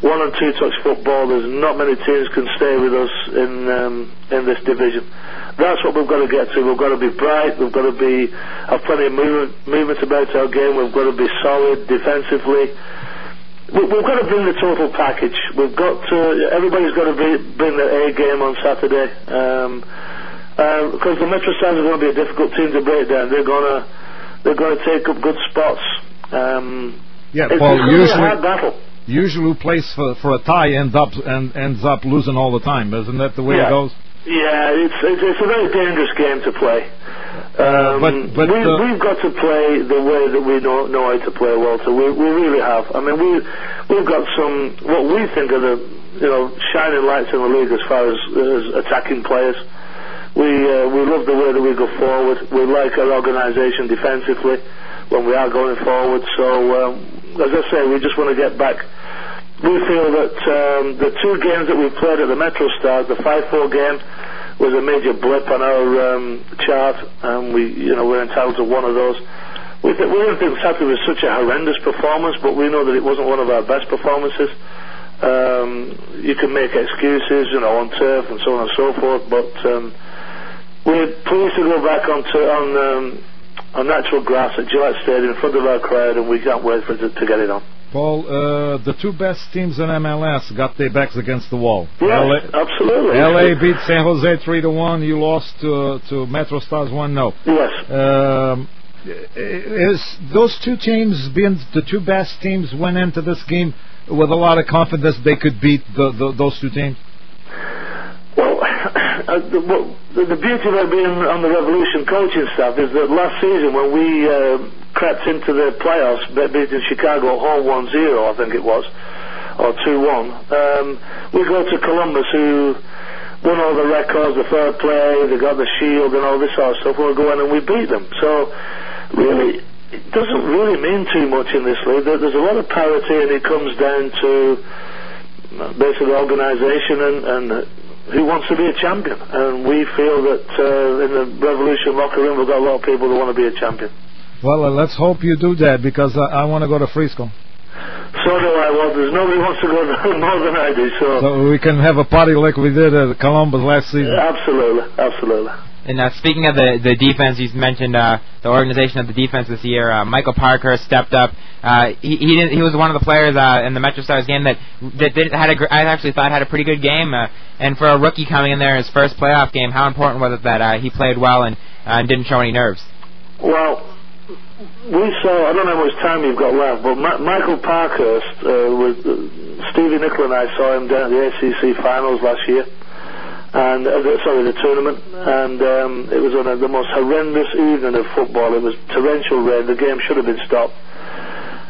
Speaker 9: one and two touch football, there's not many teams can stay with us in um, in this division. That's what we've got to get to. We've got to be bright. We've got to be have plenty of movement, movement about our game. We've got to be solid defensively we- we've got to bring the total package. We've got to. Everybody's got to be, bring their A game on Saturday. Um, uh, because the Metro Stars are going to be a difficult team to break down. They're going to they're going to take up good spots. Um,
Speaker 6: Yeah,
Speaker 9: it's,
Speaker 6: Paul.
Speaker 9: it's going to be a
Speaker 6: Usually, usually who plays for, for a tie ends up and ends up losing all the time. Isn't that the way
Speaker 9: Yeah.
Speaker 6: it goes?
Speaker 9: Yeah, it's, it's it's a very dangerous game to play. Um,
Speaker 6: but- but,
Speaker 9: we,
Speaker 6: uh,
Speaker 9: we've got to play the way that we know know how to play, Walter. We we really have. I mean, we we've got some what we think are the you know shining lights in the league as far as, as attacking players. We uh, we love the way that we go forward. We like our organisation defensively when we are going forward. So um, as I say, we just want to get back we feel that um, the two games that we played at the Metro Stars, the 5-4 game, was a major blip on our um, chart, and we, you know, we're entitled to one of those. We, th- we didn't think Saturday was such a horrendous performance, but we know that it wasn't one of our best performances. Um, you can make excuses, you know, on turf and so on and so forth, but um, we're pleased to go back on, to, on, um, on natural grass at Gillette Stadium in front of our crowd, and we can't wait for it to, to get it on.
Speaker 6: Paul, uh, the two best teams in MLS got their backs against the wall.
Speaker 9: Yeah,
Speaker 6: LA,
Speaker 9: absolutely.
Speaker 6: LA beat San Jose three to one. You lost to to Metro Stars one 0
Speaker 9: Yes.
Speaker 6: Um, is those two teams being the two best teams went into this game with a lot of confidence they could beat the, the, those two teams?
Speaker 9: Uh, the, the, beauty about being on the Revolution coaching staff is that last season when we uh, crept into the playoffs, be- beating Chicago at home 1-0, I think it was, or 2-1, um, we go to Columbus who won all the records, the third play, they got the shield and all this sort of stuff. We go in and we beat them. So really, it doesn't really mean too much in this league. There's a lot of parity, and it comes down to uh, basically organisation and, and who wants to be a champion. And we feel that uh, in the Revolution locker room, we've got a lot of people that want to be a champion.
Speaker 6: Well, uh, let's hope you do that because I, I want to go to Frisco.
Speaker 9: So do I. Well, there's nobody wants to go more than I do. So,
Speaker 6: So we can have a party like we did at Columbus last season.
Speaker 9: absolutely, absolutely.
Speaker 5: And uh, speaking of the the defense, you mentioned uh, the organization of the defense this year. Uh, Michael Parkhurst stepped up. Uh, he he, didn't, he was one of the players uh, in the Metro Stars game that that did, had a gr- I actually thought had a pretty good game. Uh, and for a rookie coming in there in his first playoff game, how important was it that uh, he played well and uh, didn't show any nerves?
Speaker 9: Well, we saw, I don't know how much time you've got left, but Ma- Michael Parkhurst, uh, with uh, Stevie Nicol and I saw him down at the ACC finals last year. And uh, the, sorry, the tournament, and um, it was on a, the most horrendous evening of football. It was torrential rain. The game should have been stopped.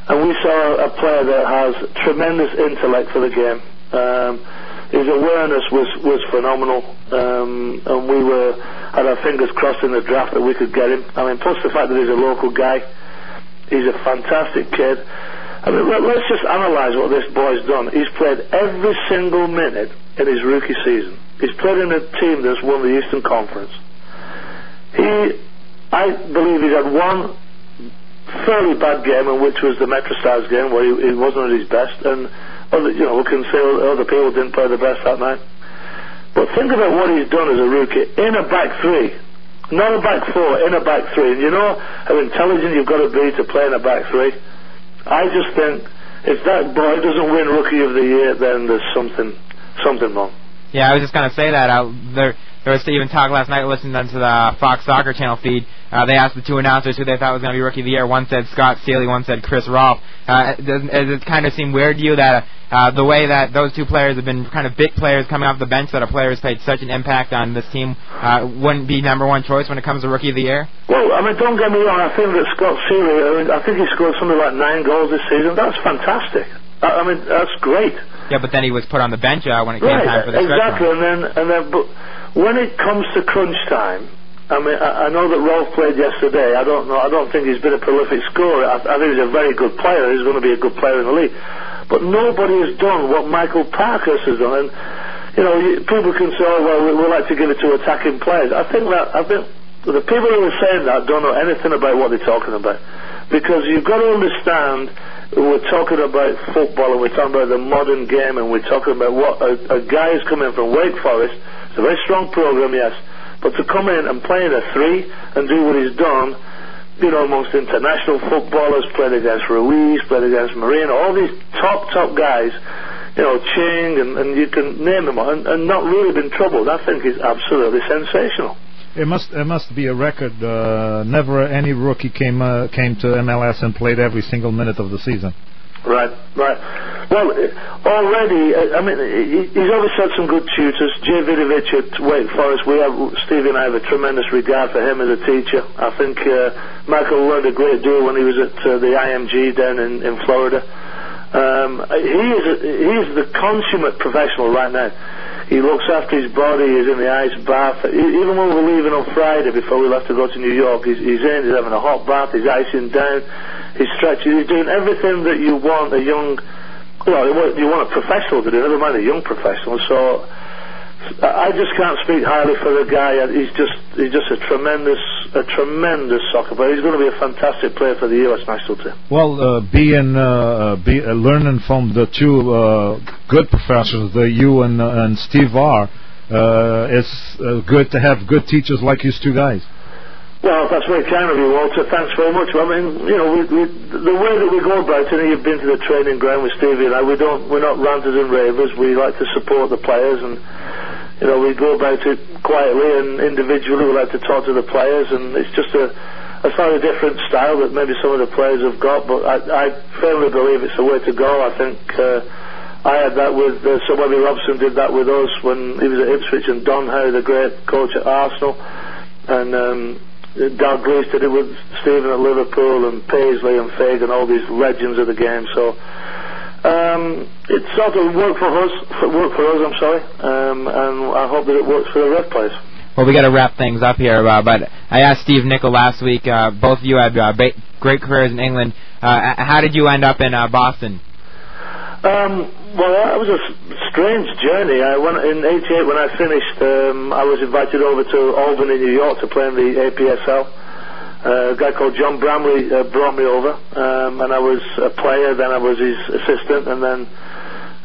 Speaker 9: And we saw a player that has tremendous intellect for the game. Um, his awareness was was phenomenal, um, and we were had our fingers crossed in the draft that we could get him. I mean, plus the fact that he's a local guy, he's a fantastic kid. I mean, let, let's just analyse what this boy's done. He's played every single minute in his rookie season. He's played in a team that's won the Eastern Conference. He, I believe, he's had one fairly bad game, and which was the Metro Stars game where he, he wasn't at his best, and other, you know we can say other people didn't play the best that night. But think about what he's done as a rookie in a back three, not a back four, in a back three. And you know how intelligent you've got to be to play in a back three. I just think if that boy doesn't win Rookie of the Year, then there's something something wrong.
Speaker 5: Yeah, I was just gonna say that. Uh, there, there was even talk last night listening to the Fox Soccer Channel feed. Uh, they asked the two announcers who they thought was to be Rookie of the Year. One said Scott Sealy, one said Chris Rolfe. Uh, does, does it kind of seem weird to you that uh, the way that those two players have been kind of big players coming off the bench, that a player has played such an impact on this team, uh, wouldn't be number one choice when it comes to Rookie of the Year?
Speaker 9: Well, I mean, don't get me wrong. I think that Scott Sealy, I, mean, I think he scored something like nine goals this season. That's fantastic. I, I mean, that's great.
Speaker 5: Yeah, but then he was put on the bench uh, when it came
Speaker 9: Right,
Speaker 5: time for the
Speaker 9: exactly. And then, and then, but when it comes to crunch time, I mean, I, I know that Rolfe played yesterday. I don't know. I don't think he's been a prolific scorer. I, I think he's a very good player. He's going to be a good player in the league. But nobody has done what Michael Parkhurst has done. And you know, you, people can say, "Oh, well, we, we like to give it to attacking players." I think that I think the people who are saying that don't know anything about what they're talking about, because you've got to understand. We're talking about football and we're talking about the modern game and we're talking about what a, a guy is coming from Wake Forest. It's a very strong program, yes, but to come in and play in a three and do what he's done, you know, amongst international footballers, played against Ruiz, played against Moreno, all these top, top guys, you know, Ching, and, and you can name them, all, and, and not really been troubled, I think is absolutely sensational.
Speaker 6: It must it must be a record. Uh, never any rookie came uh, came to MLS and played every single minute of the season.
Speaker 9: Right, right. Well, already, uh, I mean, he's obviously had some good tutors. Jay Vidovich at Wake Forest, we have, Stevie and I have a tremendous regard for him as a teacher. I think uh, Michael learned a great deal when he was at uh, the IMG down in, in Florida. Um, he is a, he is the consummate professional right now. He looks after his body. He's in the ice bath. Even when we're leaving on Friday before we left to go to New York, he's, he's in. He's having a hot bath. He's icing down. He's stretching. He's doing everything that you want a young, well, you want a professional to do. Never mind a young professional. So I just can't speak highly for the guy. He's just he's just a tremendous a tremendous soccer player. He's going to be a fantastic player for the U.S. national team.
Speaker 6: Well, uh, being uh, uh, be, uh, learning from the two uh, good professionals, the you and uh, and Steve uh, it's uh, good to have good teachers like you two guys.
Speaker 9: Well, that's very kind of you, Walter. Thanks very much. I mean, you know, we, we, the way that we go about it, and you've been to the training ground with Stevie and I, we don't, we're not ranters and ravers. We like to support the players, and you know, we go about it quietly and individually. We like to talk to the players, and it's just a, a slightly different style that maybe some of the players have got. But I, I firmly believe it's the way to go. I think. Uh, I had that with uh, Sir Bobby Robson did that with us when he was at Ipswich and Don Howe, the great coach at Arsenal, and um, Dalglish did it with Stephen at Liverpool and Paisley and Fagan, all these legends of the game. So um, it sort of worked for us, worked for us. I'm sorry, um, and I hope that it works for the ref players.
Speaker 5: Well, we got to wrap things up here, uh, but I asked Steve Nicol last week. Uh, both of you had uh, great careers in England. Uh, how did you end up in uh, Boston?
Speaker 9: Um, well, that was a strange journey. I went in '88 when I finished. Um, I was invited over to Albany, New York, to play in the APSL. Uh, a guy called John Bramley uh, brought me over, um, and I was a player. Then I was his assistant, and then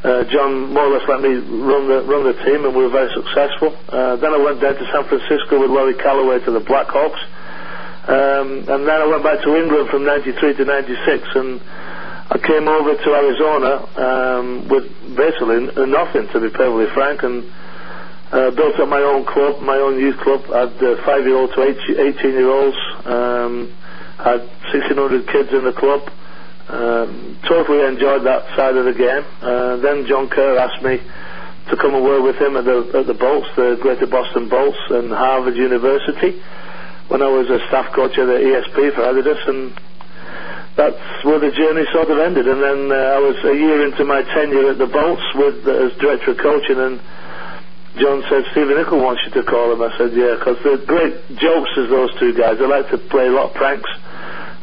Speaker 9: uh, John more or less let me run the run the team, and we were very successful. Uh, then I went down to San Francisco with Laurie Calloway to the Blackhawks, um, and then I went back to England from '93 to '96, and I came over to Arizona um, with basically nothing, to be perfectly frank, and uh, built up my own club, my own youth club. I had uh, five-year-old to 18-year-olds. Um, had 1,600 kids in the club. Um, totally enjoyed that side of the game. Uh, then John Kerr asked me to come and work with him at the at the Bolts, the Greater Boston Bolts, and Harvard University. When I was a staff coach at the ESP for Adidas, and that's where the journey sort of ended. And then uh, I was a year into my tenure at the Bolts with uh, as director of coaching, and John said Stephen Nicol wants you to call him. I said yeah, because they're great jokes as those two guys. They like to play a lot of pranks,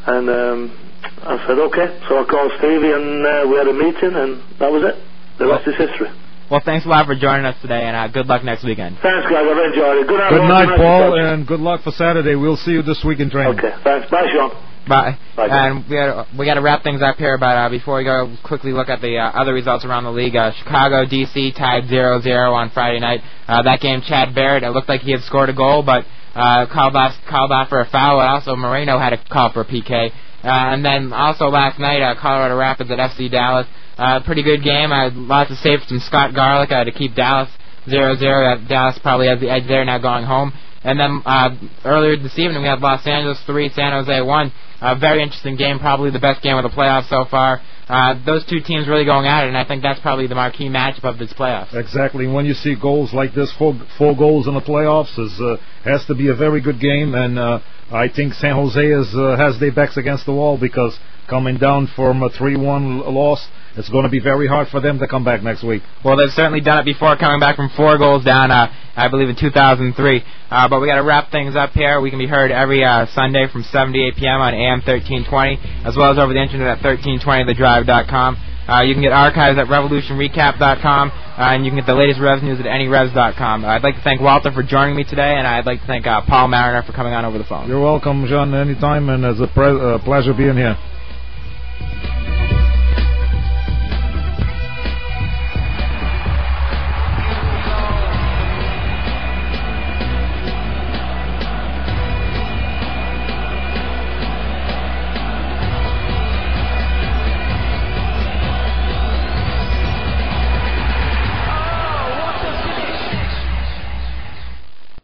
Speaker 9: and um, I said okay. So I called Stevie, and uh, we had a meeting, and that was it. The rest is history.
Speaker 5: Well, thanks a lot for joining us today, and uh, good luck next weekend.
Speaker 9: Thanks, guys. I've enjoyed it. Good night,
Speaker 6: Good night, Paul, and good luck for Saturday. We'll see you this week in training.
Speaker 9: Okay, thanks. Bye, Sean.
Speaker 5: Bye.
Speaker 9: Bye,
Speaker 5: and we got we got to wrap things up here, but uh, before we go, quickly look at the uh, other results around the league. Uh, Chicago DC tied 0-0 on Friday night. Uh, that game, Chad Barrett, it looked like he had scored a goal, but uh, called off called off for a foul. And also, Moreno had a call for a PK. Uh, and then also last night, uh, Colorado Rapids at FC Dallas. Uh, pretty good game. Uh, lots of saves from Scott Garlick uh, to keep Dallas 0-0. Uh, Dallas probably has the edge there now going home. And then uh, earlier this evening, we had Los Angeles 3, San Jose 1. A very interesting game, probably the best game of the playoffs so far. Uh, those two teams really going at it, and I think that's probably the marquee matchup of this playoffs.
Speaker 6: Exactly. When you see goals like this, four, four goals in the playoffs, is uh, has to be a very good game. And uh, I think San Jose is, uh, has their backs against the wall because coming down from a 3-1 loss, it's going to be very hard for them to come back next week.
Speaker 5: Well, they've certainly done it before, coming back from four goals down, uh, I believe, in 2003. Uh, but we got to wrap things up here. We can be heard every uh, Sunday from 7 to 8 p.m. on AM 1320, as well as over the internet at 1320thedrive.com. Uh, you can get archives at revolutionrecap.com, uh, and you can get the latest Revs news at anyrevs.com. Uh, I'd like to thank Walter for joining me today, and I'd like to thank uh, Paul Mariner for coming on over the phone.
Speaker 6: You're welcome, John, anytime, and it's a pre- uh, pleasure being here.